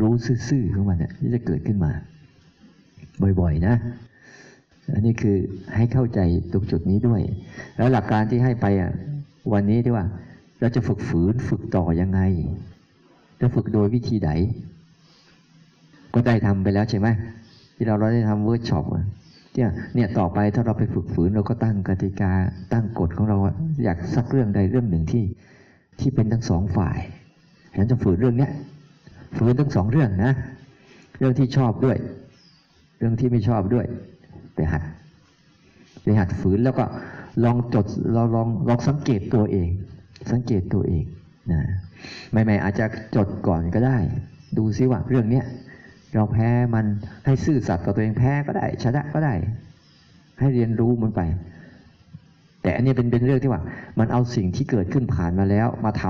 รู้ซื่อๆของมันเนี่ยที่จะเกิดขึ้นมา บ่อยๆ นะอันนี้คือให้เข้าใจตรงจุดนี้ด้วย แล้วหลักการที่ให้ไปอะวันนี้ที่ว่า เราจะฝึกฝืนฝึกต่อยังไง จะฝึกโดยวิธีไหนก็ได้ทำไปแล้วใช่ไหมที่เราเราได้ทำเวิร์กช็อป เนี่ยเนี่ยต่อไปถ้าเราไปฝึกฝืนเราก็ตั้งกติกาตั้งกฎของเราอยากสักเรื่องใดเรื่องหนึ่งที่ที่เป็นทั้งสองฝ่ายฉันจะฝืนเรื่องเนี้ยฝืนทั้งสองเรื่องนะ เรื่องที่ชอบด้วย เรื่องที่ไม่ชอบด้วย ไปหัดไปหัดฝืนแล้วก็ลองจดเราลองลองสังเกตตัวเอง สังเกตตัวเองนะใหม่ๆอาจจะจดก่อนก็ได้ ดูซิว่าเรื่องเนี้ย เราแพ้มันให้ซื่อสัตย์ต่อตัวเองแพ้ก็ได้ชนะก็ได้ ให้เรียนรู้มันไป แต่อันนี้เป็นเป็นเรื่องที่ว่า มันเอาสิ่งที่เกิดขึ้นผ่านมาแล้วมาท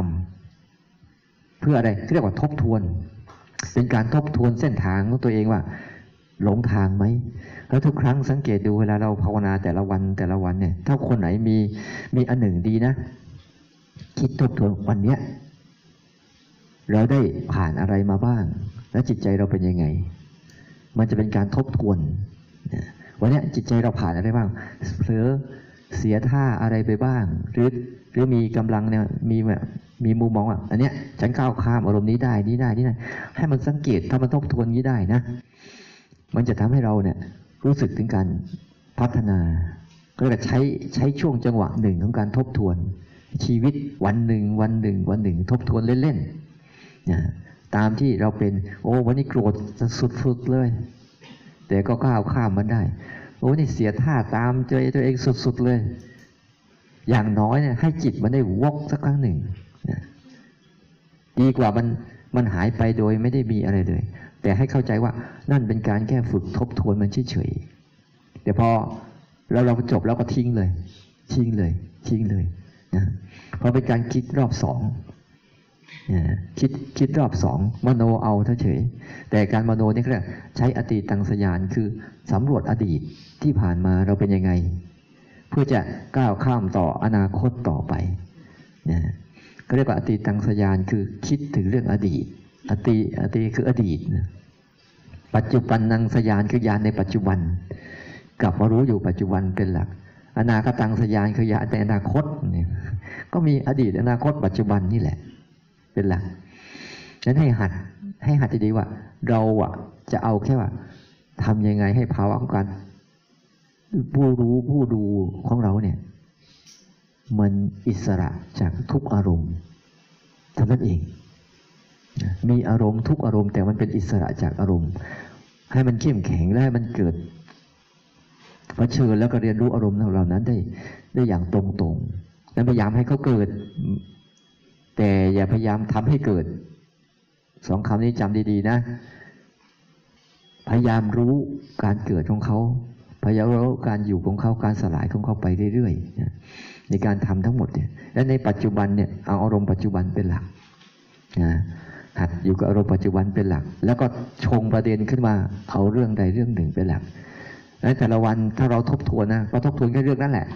ำเพื่ออะไรเรียกว่าทบทวน เป็นการทบทวนเส้นทางของตัวเองว่า หลงทางไหมแล้วทุกครั้งสังเกตดูเวลาเราภาวนาแต่ละวันแต่ละวันเนี่ย ถ้าคนไหนมีมีอันหนึ่งดีนะ คิดทบทวนวันเนี้ยเราได้ผ่านอะไรมาบ้าง แล้วจิตใจเราเป็นยังไง มันจะเป็นการทบทวนวันนี้จิตใจเราผ่านอะไรบ้างเผลอเสียท่าอะไรไปบ้าง หรือหรือมีกำลังเนี่ยมีแบบมีมุมมองว่าอันเนี้ยฉันก้าวข้ามอารมณ์นี้ได้นี้ได้นี้ได้ ให้มันสังเกตถ้ามันทบทวนนี้ได้นะ มันจะทำให้เราเนี่ยรู้สึกถึงการพัฒนา ก็เลยใช้ใช้ช่วงจังหวะหนึ่งของการทบทวน ชีวิตวันหนึ่งวันหนึ่ง วันหนึ่ง ทบทวนเล่นๆนะ ตามที่เราเป็น โอ้ วันนี้โกรธสุดๆเลย แต่ก็ก้าวข้ามมันได้ โอ้นี่เสียท่าตามเจอตัวเองสุดๆเลย อย่างน้อยเนี่ยให้จิตมันได้วกสักครั้งหนึ่งนะดีกว่ามันมันหายไปโดยไม่ได้มีอะไรเลย แต่ให้เข้าใจว่านั่นเป็นการแค่ฝึกทบทวนมันเฉยๆแต่พอแล้วเราจบแล้วก็ทิ้งเลย ทิ้งเลย ทิ้งเลยนะเพราะเป็นการคิดรอบสอง คิดคิดรอบสองมโนเอาเฉย แต่การมโนนี่ก็ใช้อดีตตังสยานคือสำรวจอดีตที่ผ่านมาเราเป็นยังไง เพื่อจะก้าวข้ามต่ออนาคตต่อไปนะก็เรียกว่าอดีตตังสยานคือคิดถึงเรื่องอดีต อดีตอดีตคืออดีต ปัจจุบันนังสยานคือยานในปัจจุบัน กลับมารู้อยู่ปัจจุบันเป็นหลัก อนาคตังสยานคือยานในอนาคตเนี่ยก็มีอดีตอนาคตปัจจุบันนี่แหละ เป็นหลักนั้นให้หัดให้หัดดีๆว่า เราอะ จะเอาแค่ว่าทำยังไงให้ภาวะของการผู้รู้ผู้ดูของเราเนี่ย มันอิสระจากทุกอารมณ์เท่านั้นเอง มีอารมณ์ทุกอารมณ์ แต่มันเป็นอิสระจากอารมณ์ ให้มันเข้มแข็งและให้มันเกิดเผชิญแล้วก็เรียนรู้อารมณ์เหล่านั้นได้ได้อย่างตรงๆ และพยายามให้เขาเกิด อย่าพยายามทำให้เกิด สองคำนี้จำดีๆนะ พยายามรู้การเกิดของเขา พยายามรู้การอยู่ของเขา การสลายของเขาไปเรื่อยๆในการทำทั้งหมดเนี่ย และในปัจจุบันเนี่ยเอาอารมณ์ปัจจุบันเป็นหลักนะหัดอยู่กับอารมณ์ปัจจุบันเป็นหลัก แล้วก็ชงประเด็นขึ้นมาเอาเรื่องใดเรื่องหนึ่งเป็นหลักแล้วแต่ละวันถ้าเราทบทวนนะก็ทบทวนแค่เรื่องนั้นแหละ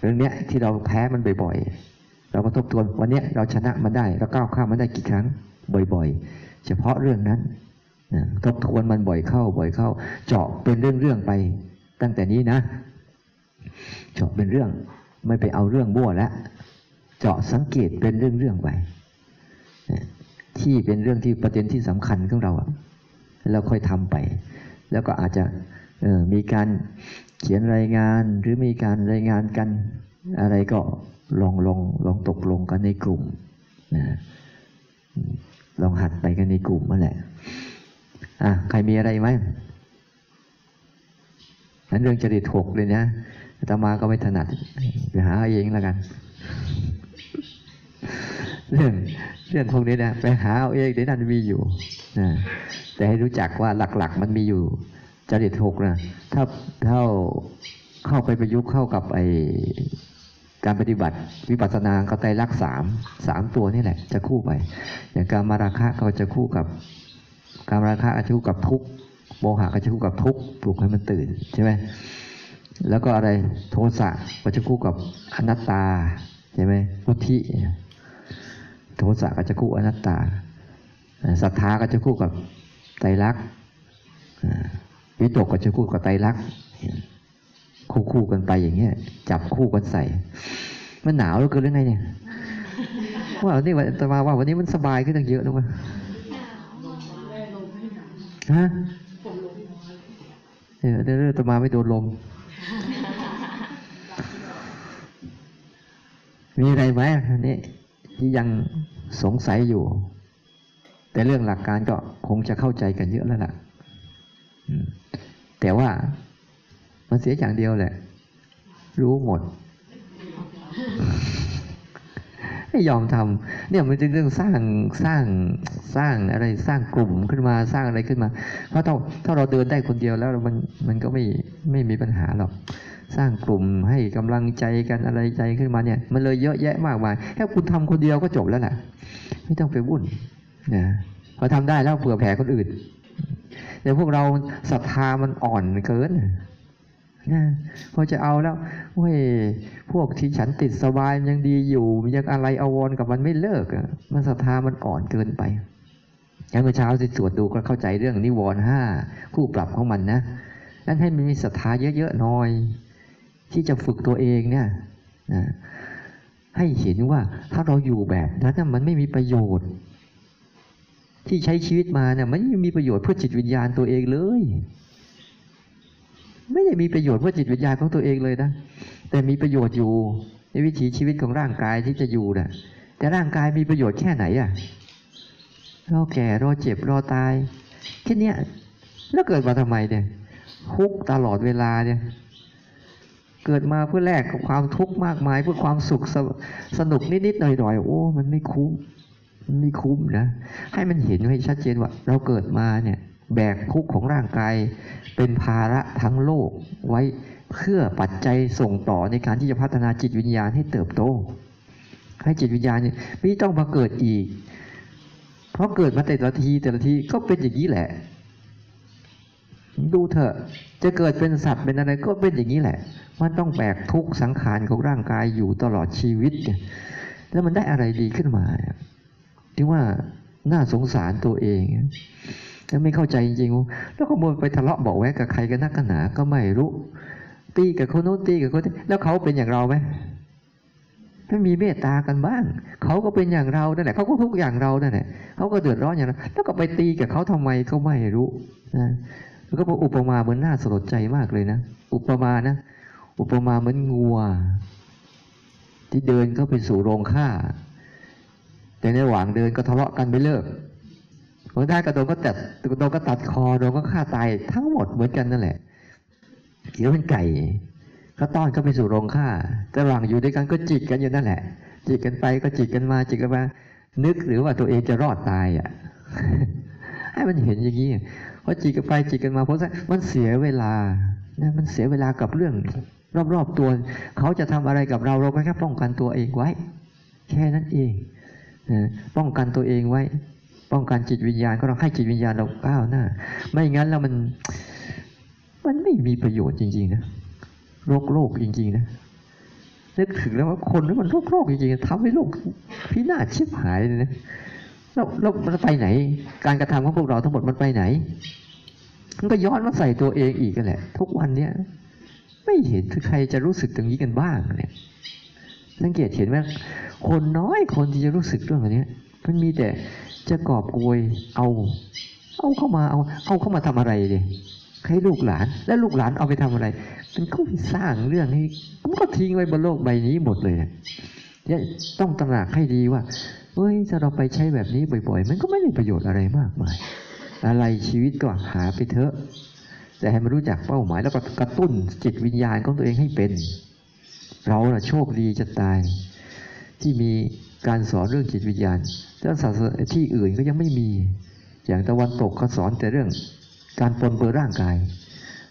เรื่องเนี้ยที่เราแพ้มันบ่อยๆ เราก็ทบทวนวันนี้เราชนะมันได้ เราก้าวข้ามมันได้กี่ครั้งบ่อยๆ เฉพาะเรื่องนั้นทบทวนมันบ่อยเข้าบ่อยเข้า เจาะเป็นเรื่องๆไป ตั้งแต่นี้นะ เจาะเป็นเรื่องไม่ไปเอาเรื่องบ้วแล้วเจาะสังเกตเป็นเรื่องๆไปที่เป็นเรื่องที่ประเด็นที่สำคัญของเราอะเราค่อยทำไป แล้วก็อาจจะมีการเขียนรายงานหรือมีการรายงานกันอะไรก็ ลองลองลองตกลงกันในกลุ่มนะลองหัดไปกันในกลุ่มนั่นแหละ อะใครมีอะไรไหมนั้นเรื่องจริตหกเลยนะอาตมาก็ไม่ถนัดไปหาเองแล้วกัน เรื่องเรื่องพวกนี้นะไปหาเอาเองเดี๋ยวนั้นมีอยู่นะแต่ให้รู้จักว่าหลักๆ มันมีอยู่จริตหกนะถ้าเท่าเข้าไปประยุกต์เข้ากับไอ การปฏิบัติวิปัสสนาก็ไตรลักษณ์สามสามตัวนี่แหละ จะคู่ไป อย่างการมาราคะก็จะคู่กับ การมาราคะจะคู่กับทุกโมหะก็จะคู่กับทุกปลุกให้มันตื่นใช่ไหมแล้วก็อะไรโทสะก็จะคู่กับอนัตตาใช่ไหมพุทธิโทสะก็จะคู่อนัตตาศรัทธาก็จะคู่กับไตรลักษณ์วิตกก็จะคู่กับไตรลักษณ์ คู่คู่กันไปอย่างเงี้ยจับคู่กันใส่ มันหนาวหรือเกินหรือไงเนี่ยว่านี่วันตมาว่าวันนี้มันสบายขึ้นตั้งเยอะนะวะฮะเดี๋ยวเดี๋ยวตมาไม่โดนลม มีอะไรไหมอันี่ที่ยังสงสัยอยู่ แต่เรื่องหลักการก็คงจะเข้าใจกันเยอะแล้วล่ะแต่ว่า มันเสียอย่างเดียวแหละ รู้หมดให้ยอมทำเนี่ยมันจะเรื่องสร้างสร้างสร้างอะไรสร้างกลุ่มขึ้นมาสร้างอะไรขึ้นมา เพราะถ้าถ้าเราเดินได้คนเดียวแล้วมันมันก็ไม่ไม่มีปัญหาหรอกสร้างกลุ่มให้กำลังใจกันอะไรใจขึ้นมาเนี่ย มันเลยเยอะแยะมากมายแค่คุณทำคนเดียวก็จบแล้วแหละไม่ต้องไปวุ่นนะพอทำได้แล้วเผื่อแผ่คนอื่นแต่พวกเราศรัทธามันอ่อนเกิน นะพอจะเอาแล้วเว้ยพวกที่ฉันติดสบายยังดีอยู่ยังอะไรอาวรกับมันไม่เลิกมันศรัทธามันอ่อนเกินไปอย่างเมื่อเช้าสิสวดดูก็เข้าใจเรื่องนิวรณ์ห้าคู่ปรับของมันนะนั่นให้มันมีศรัทธาเยอะๆหน่อย ที่จะฝึกตัวเองเนี่ยนะให้เห็นว่าถ้าเราอยู่แบบนั้นมันไม่มีประโยชน์ ที่ใช้ชีวิตมาเนี่ยมันไม่มีประโยชน์เพื่อจิตวิญญาณตัวเองเลย ไม่ได้มีประโยชน์เพื่อจิตวิญญาณของตัวเองเลยนะ แต่มีประโยชน์อยู่ในวิถีชีวิตของร่างกายที่จะอยู่น่ะ แต่ร่างกายมีประโยชน์แค่ไหนอะเราแก่เราเจ็บเราตายแค่นี้แล้วเกิดมาทำไมเนี่ยทุกตลอดเวลาเนี่ย เกิดมาเพื่อแลกกับความทุกข์มากมายเพื่อความสุขสสนุกนิดๆหน่อยๆโอ้ มันไม่คุ้มมันไม่คุ้มนะให้มันเห็นให้ชัดเจนว่า เราเกิดมาเนี่ย แบกทุกข์ของร่างกาย เป็นภาระทั้งโลกไว้เพื่อปัจจัยส่งต่อในการที่จะพัฒนาจิตวิญญาณให้เติบโต ให้จิตวิญญาณเนี่ยไม่ต้องมาเกิดอีก เพราะเกิดมาแต่ละทีแต่ละทีก็เป็นอย่างนี้แหละ ดูเถอะจะเกิดเป็นสัตว์เป็นอะไรก็เป็นอย่างนี้แหละมันต้องแบกทุกข์สังขารของร่างกายอยู่ตลอดชีวิต แล้วมันได้อะไรดีขึ้นมาที่ว่าน่าสงสารตัวเอง แล้วไม่เข้าใจจริงๆแล้วขโมยไปทะเลาะบอกแวะกับใครกันนักกันหนาก็ไม่รู้ ตีกับคนโน้นตีกับคนนี้แล้วเขาเป็นอย่างเราไหมถ้ามีเมตตากันบ้าง เขาก็เป็นอย่างเรานั่นแหละเขาก็ทุกอย่างเรานั่นแหละเขาก็เดือดร้อนอย่างนั้นแล้วก็ไปตีกับเขาทำไมก็ไม่รู้นะแล้วก็พออุปมาเหมือนน่าสลดใจมากเลยนะ อุปมานะ อุปมาเหมือนงัว ที่เดินเข้าไปสู่โรงฆ่า แต่ในระหว่างเดินก็ทะเลาะกันไม่เลิก คนได้กระโดนก็ตัดกระโดนก็ตัดคอโดนก็ฆ่าตายทั้งหมดเหมือนกันนั่นแหละเดี๋ยวเป็นไก่ ก็ต้อนเข้าไปสู่โรงฆ่าแต่ระหว่างอยู่ด้วยกันก็จิกกันอยู่นั่นแหละ จิกกันไปก็จิกกันมาจิกกันมา นึกหรือว่าตัวเองจะรอดตายอะ ให้มันเห็นอย่างนี้พอจิกกันไปจิกกันมาเพราะมันเสียเวลานะมันเสียเวลากับเรื่อง รอบๆตัว เขาจะทำอะไรกับเราเราก็แค่ป้องกันตัวเองไว้ แค่นั้นเองนะป้องกันตัวเองไว้ ป้องกันจิตวิญญาณก็ต้องให้จิตวิญญาณเราก้าวหน้า ไม่งั้นแล้วมัน มันไม่มีประโยชน์จริง ๆ นะโรคโลกจริง ๆ นะนึกถึงแล้วว่าคนนี่มันโรคโลกจริงๆทำให้โลกพินาศชิบหายเลยนะแล้วแล้วมันไปไหน การกระทำของพวกเราทั้งหมดมันไปไหน มันก็ย้อนมาใส่ตัวเองอีกกันแหละ ทุกวันเนี้ยไม่เห็นใครจะรู้สึกตรงนี้กันบ้างเนี่ยสังเกตเห็นไหมคนน้อยคนที่จะรู้สึกเรื่องอันนี้มันมีแต่ จะกอบโกยเอา เอาเข้ามาเอาเอาเข้ามาทำอะไรเลยให้ลูกหลาน แล้วลูกหลานเอาไปทำอะไรมันก็สร้างเรื่องให้มันก็ทิ้งไว้บนโลกใบนี้หมดเลยเนี่ยต้องตระหนักให้ดีว่าเฮ้ยถ้าเราไปใช้แบบนี้บ่อย ๆ มันก็ไม่มีประโยชน์อะไรมากมาย อะไรชีวิตก็หาไปเถอะ แต่ให้มันรู้จักเป้าหมายแล้วก็กระตุ้นจิตวิญญาณของตัวเองให้เป็น เราน่ะโชคดีจะตาย ที่มี การสอนเรื่องจิตวิญญาณแล้วศาสนาที่อื่นก็ยังไม่มี อย่างตะวันตกเขาสอนแต่เรื่องการปนเปื้อร่างกาย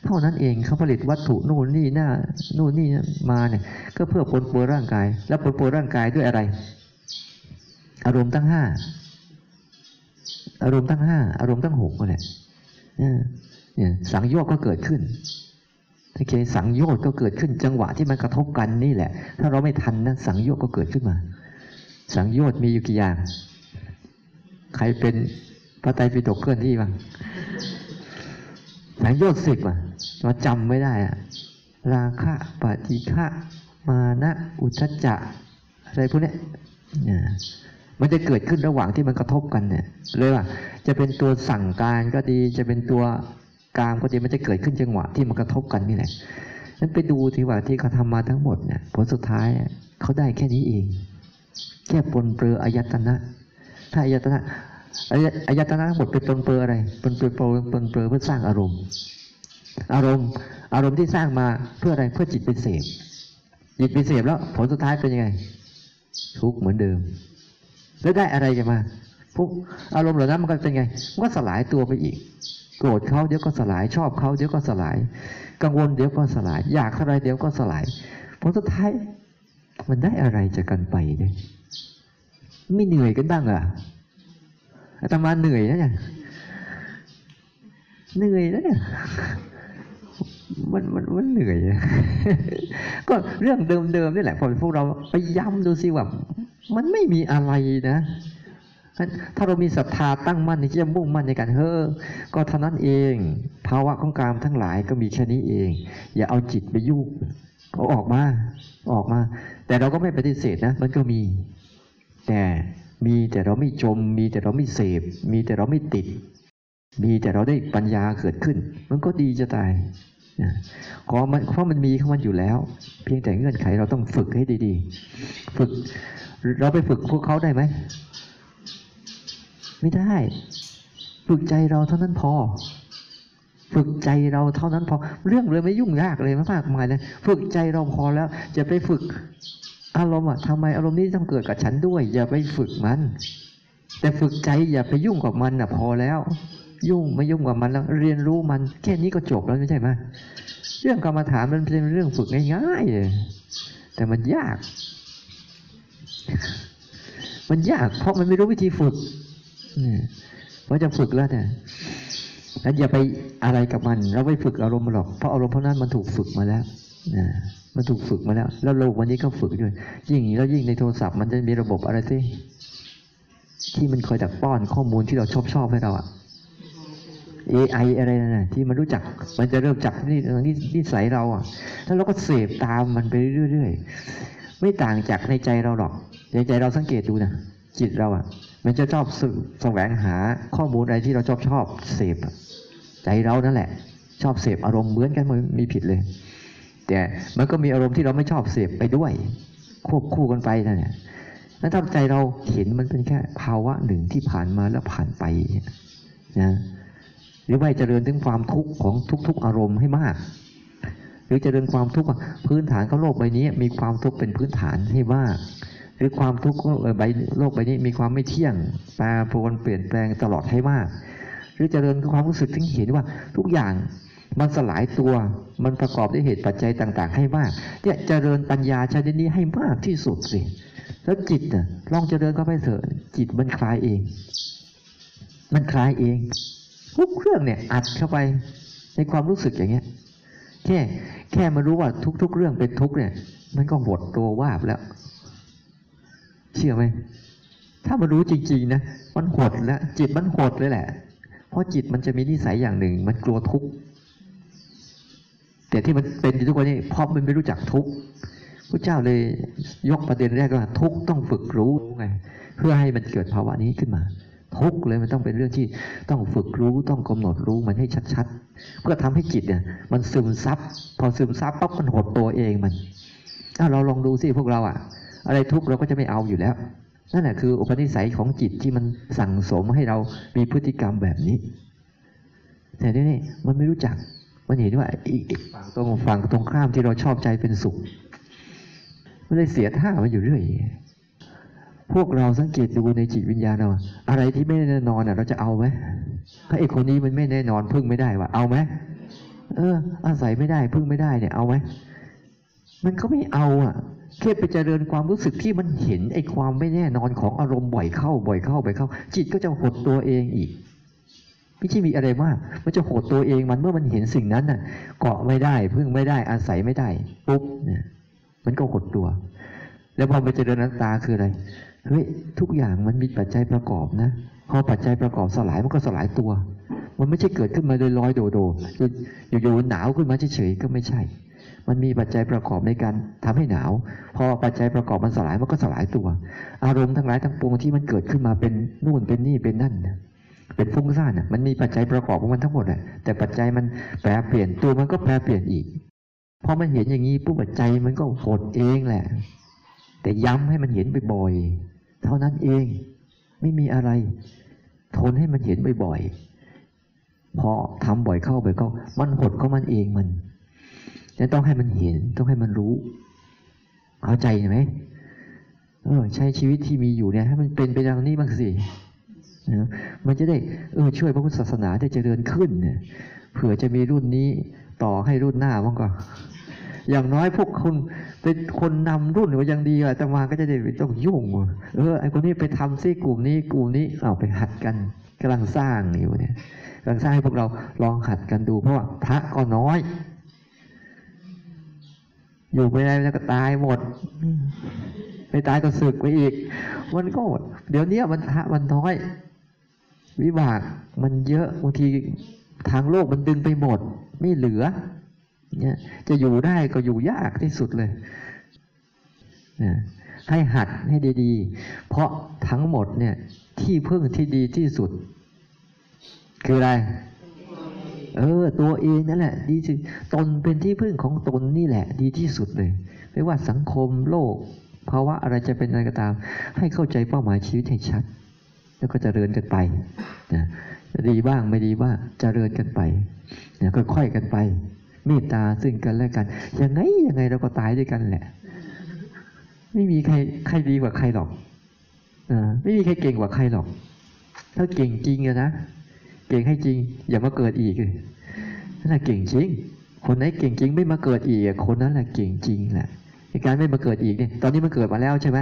เท่านั้นเองเขาผลิตวัตถุนู่นนี่หน้านู่นนี่มาเนี่ยก็เพื่อปนเปื้อร่างกาย แล้วปนเปื้อร่างกายด้วยอะไร อารมณ์ทั้งห้าอารมณ์ทั้งห้าอารมณ์ทั้งหกก็แหละเนี่ยสังโยชน์ก็เกิดขึ้นถ้าเคสังโยชน์ก็เกิดขึ้นจังหวะที่มันกระทบกันนี่แหละ ถ้าเราไม่ทันนะสังโยชน์ก็เกิดขึ้นมา สังโยชน์มีอยู่กี่อย่าง ใครเป็นพระไตรปิฎกเคลื่อนที่บ้างสังโยชน์สิบอะเราจำไม่ได้อะ ราคะปฏิฆะมานะอุทจจะอะไรพวกนี้มันจะเกิดขึ้นระหว่างที่มันกระทบกันเนี่ยเลยว่า จะเป็นตัวสั่งการก็ดี จะเป็นตัวกามก็ดีมันจะเกิดขึ้นจังหวะที่มันกระทบกันนี่แหละนั้นไปดูที่ว่าที่เขาทามาทั้งหมดเนี่ยผลสุดท้ายเขาได้แค่นี้เอง แค่ปนเปื้ออายตนะ ถ้าอายตนะอายตนะทั้งหมดเป็นปนเปื้ออะไรปนเปื้อปนเปื้อเพื่อสร้างอารมณ์ อารมณ์อารมณ์ที่สร้างมาเพื่ออะไรเพื่อจิตเป็นเสพจิตเป็นเสพแล้วผลสุดท้ายเป็นยังไง ทุกข์เหมือนเดิม แล้วได้อะไรกันมาพวกอารมณ์เหล่านั้นมันก็เป็นไงมันก็สลายตัวไปอีก โกรธเขาเดี๋ยวก็สลายชอบเขาเดี๋ยวก็สลาย กังวลเดี๋ยวก็สลาย อยากอะไรเดี๋ยวก็สลายผลสุดท้ายมันได้อะไรจากกันไปเนี่ย ไม่เหนื่อยกันบ้างอะอาตมาเหนื่อยนะเนี่ยเหนื่อยนะเนี่ยมันมันมันเหนื่อย ก็เรื่องเดิมๆนี่แหละพอพวกเราไปย้ำดูสิว่ามันไม่มีอะไรนะถ้าเรามีศรัทธาตั้งมั่นที่จะมุ่งมั่นในการเฮ้อก็เท่านั้นเอง ภาวะของกามทั้งหลายก็มีแค่นี้เอง อย่าเอาจิตไปยุ่งเอาออกมา ออกมา แต่เราก็ไม่ปฏิเสธนะ มันก็มี แต่มีแต่เราไม่จม มีแต่เราไม่เสพ มีแต่เราไม่ติด มีแต่เราได้ปัญญาเกิดขึ้น มันก็ดีจะตายขอมันเพราะมันมีของมันอยู่แล้ว เพียงแต่เงื่อนไขเราต้องฝึกให้ดีๆ ฝึกเราไปฝึกพวกเขาได้ไหมไม่ได้ ฝึกใจเราเท่านั้นพอ ฝึกใจเราเท่านั้นพอ เรื่องเลยไม่ยุ่งยากเลยมากมายเลยฝึกใจเราพอแล้ว จะไปฝึก อารมณ์อะทำไมอารมณ์นี้ต้องเกิดกับฉันด้วย อย่าไปฝึกมัน แต่ฝึกใจอย่าไปยุ่งกับมันอะพอแล้ว ยุ่งไม่ยุ่งกับมันแล้วเรียนรู้มัน แค่นี้ก็จบแล้วไม่ใช่ไหมเรื่องกรรมฐานมันเป็นเรื่องฝึกง่ายๆเลยแต่มันยาก มันยากเพราะมันไม่รู้วิธีฝึกเพราจะฝึกแล้วเนี่ยแล้วอย่าไปอะไรกับมัน เราไม่ฝึกอารมณ์หรอกเพราะอารมณ์เพราะนั้นมันถูกฝึกมาแล้ว มันถูกฝึกมาแล้ว แล้วโลกวันนี้ก็ฝึกด้วย ยิ่งแล้วยิ่งในโทรศัพท์มันจะมีระบบอะไรสิที่มันคอยดักป้อนข้อมูลที่เราชอบชอบให้เราอะ AI อะไรนะที่มันรู้จัก มันจะเริ่มจับนี่นี่นิสัยเราอะ แล้วเราก็เสพตามมันไปเรื่อยๆ ไม่ต่างจากในใจเราหรอก ในใจเราสังเกตดูนะ จิตเราอะ มันจะชอบสแสวงหาข้อมูลอะไรที่เราชอบชอบเสพใจเรานั่นแหละ ชอบเสพอารมณ์เหมือนกันมันมีผิดเลย แต่มันก็มีอารมณ์ที่เราไม่ชอบเสพไปด้วย ควบคู่กันไปนั่นแหละแล้วถ้าใจเราเห็นมันเป็นแค่ภาวะหนึ่งที่ผ่านมาแล้วผ่านไปนะหรือว่าเจริญถึงความทุกข์ของทุก ๆ อารมณ์ให้มาก หรือเจริญความทุกข์พื้นฐานของโลกใบนี้มีความทุกข์เป็นพื้นฐานให้มากหรือความทุกข์ใบโลกใบนี้มีความไม่เที่ยงแปรปรวนเปลี่ยนแปลงตลอดให้มาก หรือเจริญความรู้สึกถึงเห็นว่าทุกอย่าง มันสลายตัว มันประกอบด้วยเหตุปัจจัยต่าง ๆ ให้มากเนี่ยเจริญปัญญาชนิดนี้ให้มากที่สุดสิ แล้วจิตน่ะลองเจริญเข้าไปเถอะ จิตมันคลายเอง มันคลายเอง ทุกเครื่องเนี่ยอัดเข้าไปในความรู้สึกอย่างเงี้ย แค่แค่มารู้ว่าทุก ๆ เรื่องเป็นทุกเนี่ย มันก็หมดตัวว่าบแล้ว เชื่อไหมถ้ามารู้จริงๆนะมันหดแล้วจิตมันหดเลยแหละ เพราะจิตมันจะมีนิสัยอย่างหนึ่ง มันกลัวทุกข์ แต่ที่มันเป็นอยู่ทุกวันนี้เพราะมันไม่รู้จักทุกข์พระเจ้าเลยยกประเด็นแรกว่าทุกข์ต้องฝึกรู้ไงเพื่อให้มันเกิดภาวะนี้ขึ้นมา ทุกเลยมันต้องเป็นเรื่องที่ต้องฝึกรู้ต้องกำหนดรู้มันให้ชัดๆ เพื่อทำให้จิตเนี่ย มันซึมซับ พอซึมซับปั๊บมันหดตัวเองมันถ้าเราลองดูสิพวกเราอะอะไรทุกเราก็จะไม่เอาอยู่แล้วนั่นแหละคืออุปนิสัยของจิตที่มันสั่งสมให้เรามีพฤติกรรมแบบนี้ แต่นี่มันไม่รู้จัก มันเห็นว่าอีกฝั่งตรงฝั่งตรงข้ามที่เราชอบใจเป็นสุขมันเลยเสียท่ามาอยู่เรื่อย พวกเราสังเกตดูในจิตวิญญาณเราอะไรที่ไม่แน่นอนเราจะเอาไหมถ้าไอ้คนนี้มันไม่แน่นอนพึ่งไม่ได้ว่ะเอาไหมเออ อาศัยไม่ได้พึ่งไม่ได้เนี่ยเอาไหมมันก็ไม่เอาอะแค่ไปเจริญความรู้สึกที่มันเห็นไอ้ความไม่แน่นอนของอารมณ์บ่อยเข้าบ่อยเข้าบ่อยเข้า จิตก็จะหดตัวเองอีก ไม่ใช่มีอะไรมาก มันจะโหดตัวเองมันเมื่อมันเห็นสิ่งนั้นน่ะ เกาะไม่ได้พึ่งไม่ได้อาศัยไม่ได้ปุ๊บเนี่ยมันก็หดตัว แล้วพอไปเจริญนัตตาคืออะไรเฮ้ยทุกอย่างมันมีปัจจัยประกอบนะพอปัจจัยประกอบสลายมันก็สลายตัว มันไม่ใช่เกิดขึ้นมาโดยลอยโดดๆอยู่ๆหนาวขึ้นมาเฉยๆก็ไม่ใช่ มันมีปัจจัยประกอบในการทำให้หนาว พอปัจจัยประกอบมันสลายมันก็สลายตัว อารมณ์ทั้งหลายทั้งปวงที่มันเกิดขึ้นมาเป็นนู่นเป็นนี่เป็นนั่น เป็นฟุ้งซ่านอะมันมีปัจจัยประกอบของมันทั้งหมดแหละแต่ปัจจัยมันแปรเปลี่ยนตัวมันก็แปรเปลี่ยนอีกพอมันเห็นอย่างนี้ปุ๊บปัจจัยมันก็หดเองแหละ แต่ย้ำให้มันเห็นบ่อยๆเท่านั้นเองไม่มีอะไร ทนให้มันเห็นบ่อยๆพอทำบ่อยเข้าบ่อยเข้ามันหดก็มันเองมันจะต้องให้มันเห็นต้องให้มันรู้ เข้าใจไหมเออใช้ชีวิตที่มีอยู่เนี่ยให้มันเป็นไปดังนี้บ้างสิ นะมันจะได้เออช่วยพระพุทธศาสนาได้เจริญขึ้นเนี่ยเผื่อจะมีรุ่นนี้ต่อให้รุ่นหน้าบ้างก็ อย่างน้อยพวกคุณเป็นคนนำรุ่นก็ยังดีอะแต่มาก็จะได้ไม่ต้องยุ่งเออไอคนนี้ไปทำซิกลุ่มนี้กลุ่มนี้เอาไปหัดกันกำลังสร้างอยู่เนี่ยกำลังสร้างให้พวกเราลองหัดกันดู เพราะว่าพระก็น้อย อยู่ไม่ได้แล้วก็ตายหมดไม่ตายก็สึกไปอีก มันก็เดี๋ยวนี้มันทะมันน้อย วิบากมันเยอะบางทีทางโลกมันดึงไปหมด ไม่เหลือเนี่ยจะอยู่ได้ก็อยู่ยากที่สุดเลยนะให้หัดให้ดีๆ เพราะทั้งหมดเนี่ยที่พึ่งที่ดีที่สุด คืออะไร เออ ตัวเองนั่นแหละ ดีที่ตนเป็นที่พึ่งของตนนี่แหละ ดีที่สุดเลย ไม่ว่าสังคมโลกภาวะอะไรจะเป็นอะไรก็ตาม ให้เข้าใจเป้าหมายชีวิตให้ชัด แล้วก็จเจริญกันไปนะดีบ้างไม่ดีบ้างเจริญกันไปนะค่อยๆกันไปเมตตาซึ่งกันและกัน ยังไงยังไงเราก็ตายด้วยกันแหละ ไม่มีใครใครดีกว่าใครหรอกอ่าไม่มีใครเก่งกว่าใครหรอก ถ้าเก่งจริงอะนะเก่งให้จริง อย่ามาเกิดอีกเลยนั่นแหละเก่งจริง คนไหนเก่งจริงไม่มาเกิดอีกคนนั้นแหละเก่งจริงแหละการไม่มาเกิดอีกเนี่ย ตอนนี้มันเกิดมาแล้วใช่ไหม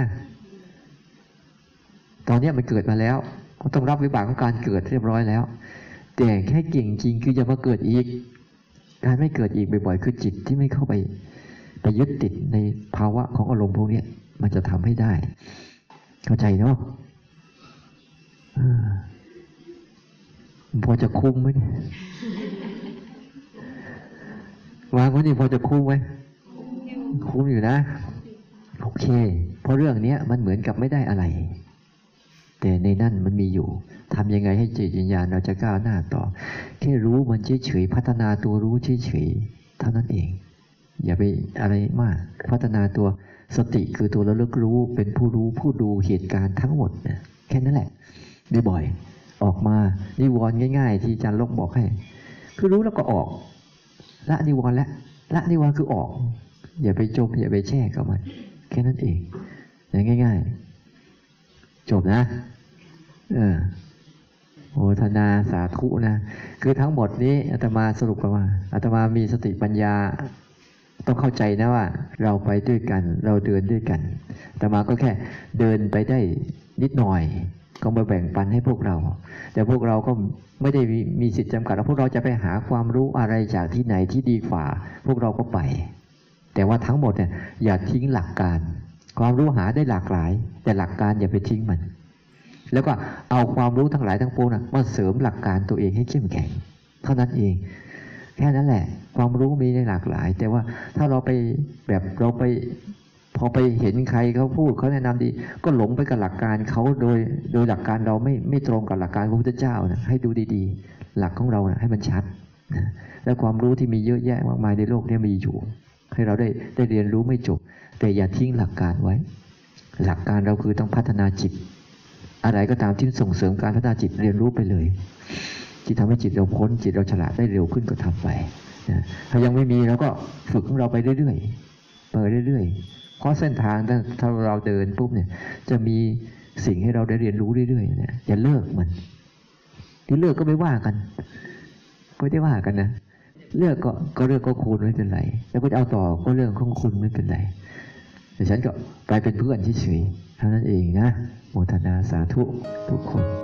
ตอนนี้มันเกิดมาแล้วก็ต้องรับวิบากของการเกิดเรียบร้อยแล้ว แต่แค่เก่งจริงคืออย่ามาเกิดอีก การไม่เกิดอีกบ่อยๆคือจิตที่ไม่เข้าไปไปยึดติดในภาวะของอารมณ์พวกนี้มันจะทำให้ได้ เข้าใจเนาะพอจะคุ้มไหมวางไว้นี่พอจะคุ้มไหมคุ้มอยู่นะ โอเค เพราะเรื่องเนี้ยมันเหมือนกับไม่ได้อะไร แต่ในนั่นมันมีอยู่ทำยังไงให้จิตวิญญาณเราจะก้าวหน้าต่อ แค่รู้มันเฉยๆพัฒนาตัวรู้เฉยๆเท่านั้นเอง อย่าไปอะไรมาก พัฒนาตัวสติคือตัวระลึกรู้เป็นผู้รู้ผู้ดูเหตุการณ์ทั้งหมดนะแค่นั้นแหละบ่อยๆออกมานิวรณ์ง่าย ๆ ที่อาจารย์ลกบอกให้ คือรู้แล้วก็ออก ละนิวรณ์แล้วละนิวรณ์คือออก อย่าไปจมอย่าไปแช่กับมันแค่นั้นเองนะง่ายๆ จบนะ เออโอทนาสาธุนะ คือทั้งหมดนี้อาตมาสรุปว่าอาตมามีสติปัญญา ต้องเข้าใจนะว่า เราไปด้วยกัน เราเดินด้วยกันอาตมาก็แค่เดินไปได้นิดหน่อย ก็มาแบ่งปันให้พวกเรา แต่พวกเราก็ไม่ได้มีมสิทธิ์จำกัดว่าพวกเราจะไปหาความรู้อะไรจากที่ไหนที่ดีกว่า พวกเราก็ไป แต่ว่าทั้งหมดเนี่ยอย่าทิ้งหลักการ ความรู้หาได้หลากหลาย แต่หลักการอย่าไปทิ้งมัน แล้วก็เอาความรู้ทั้งหลายทั้งปวงนะมาเสริมหลักการตัวเองให้เข้มแข็ง เท่านั้นเอง แค่นั้นแหละ ความรู้มีในหลากหลาย แต่ว่าถ้าเราไปแบบเราไปพอไปเห็นใครเขาพูดเขาแนะนำดี ก็หลงไปกับหลักการเขาโดยโดยหลักการเราไม่ไม่ตรงกับหลักการพระพุทธเจ้านะให้ดูดีๆ หลักของเรานะให้มันชัดนะแล้วความรู้ที่มีเยอะแยะมากมายในโลกนี้มีอยู่ ให้เราได้ได้เรียนรู้ไม่จบ แต่อย่าทิ้งหลักการไว้ หลักการเราคือต้องพัฒนาจิต อะไรก็ตามที่ส่งเสริมการพัฒนาจิตเรียนรู้ไปเลยที่ทำให้จิตเราพ้นจิตเราฉลาดได้เร็วขึ้นก็ทำไปนะถ้ายังไม่มีเราก็ฝึกของเราไปเรื่อยๆไปเรื่อยๆ เพราะเส้นทางถ้าเราเดินปุ๊บเนี่ย จะมีสิ่งให้เราได้เรียนรู้เรื่อยๆเนี่ยอย่าเลิกมันที่เลิกก็ไม่ว่ากันไม่ได้ว่ากันนะเลือกก็ก็เลือกก็คุณไม่เป็นไร แล้วก็จะเอาต่อก็เรื่องของคุณไม่เป็นไรแต่ฉันก็ไปเป็นเพื่อนเฉยๆ เท่านั้นเองนะโมทนาสาธุทุกคน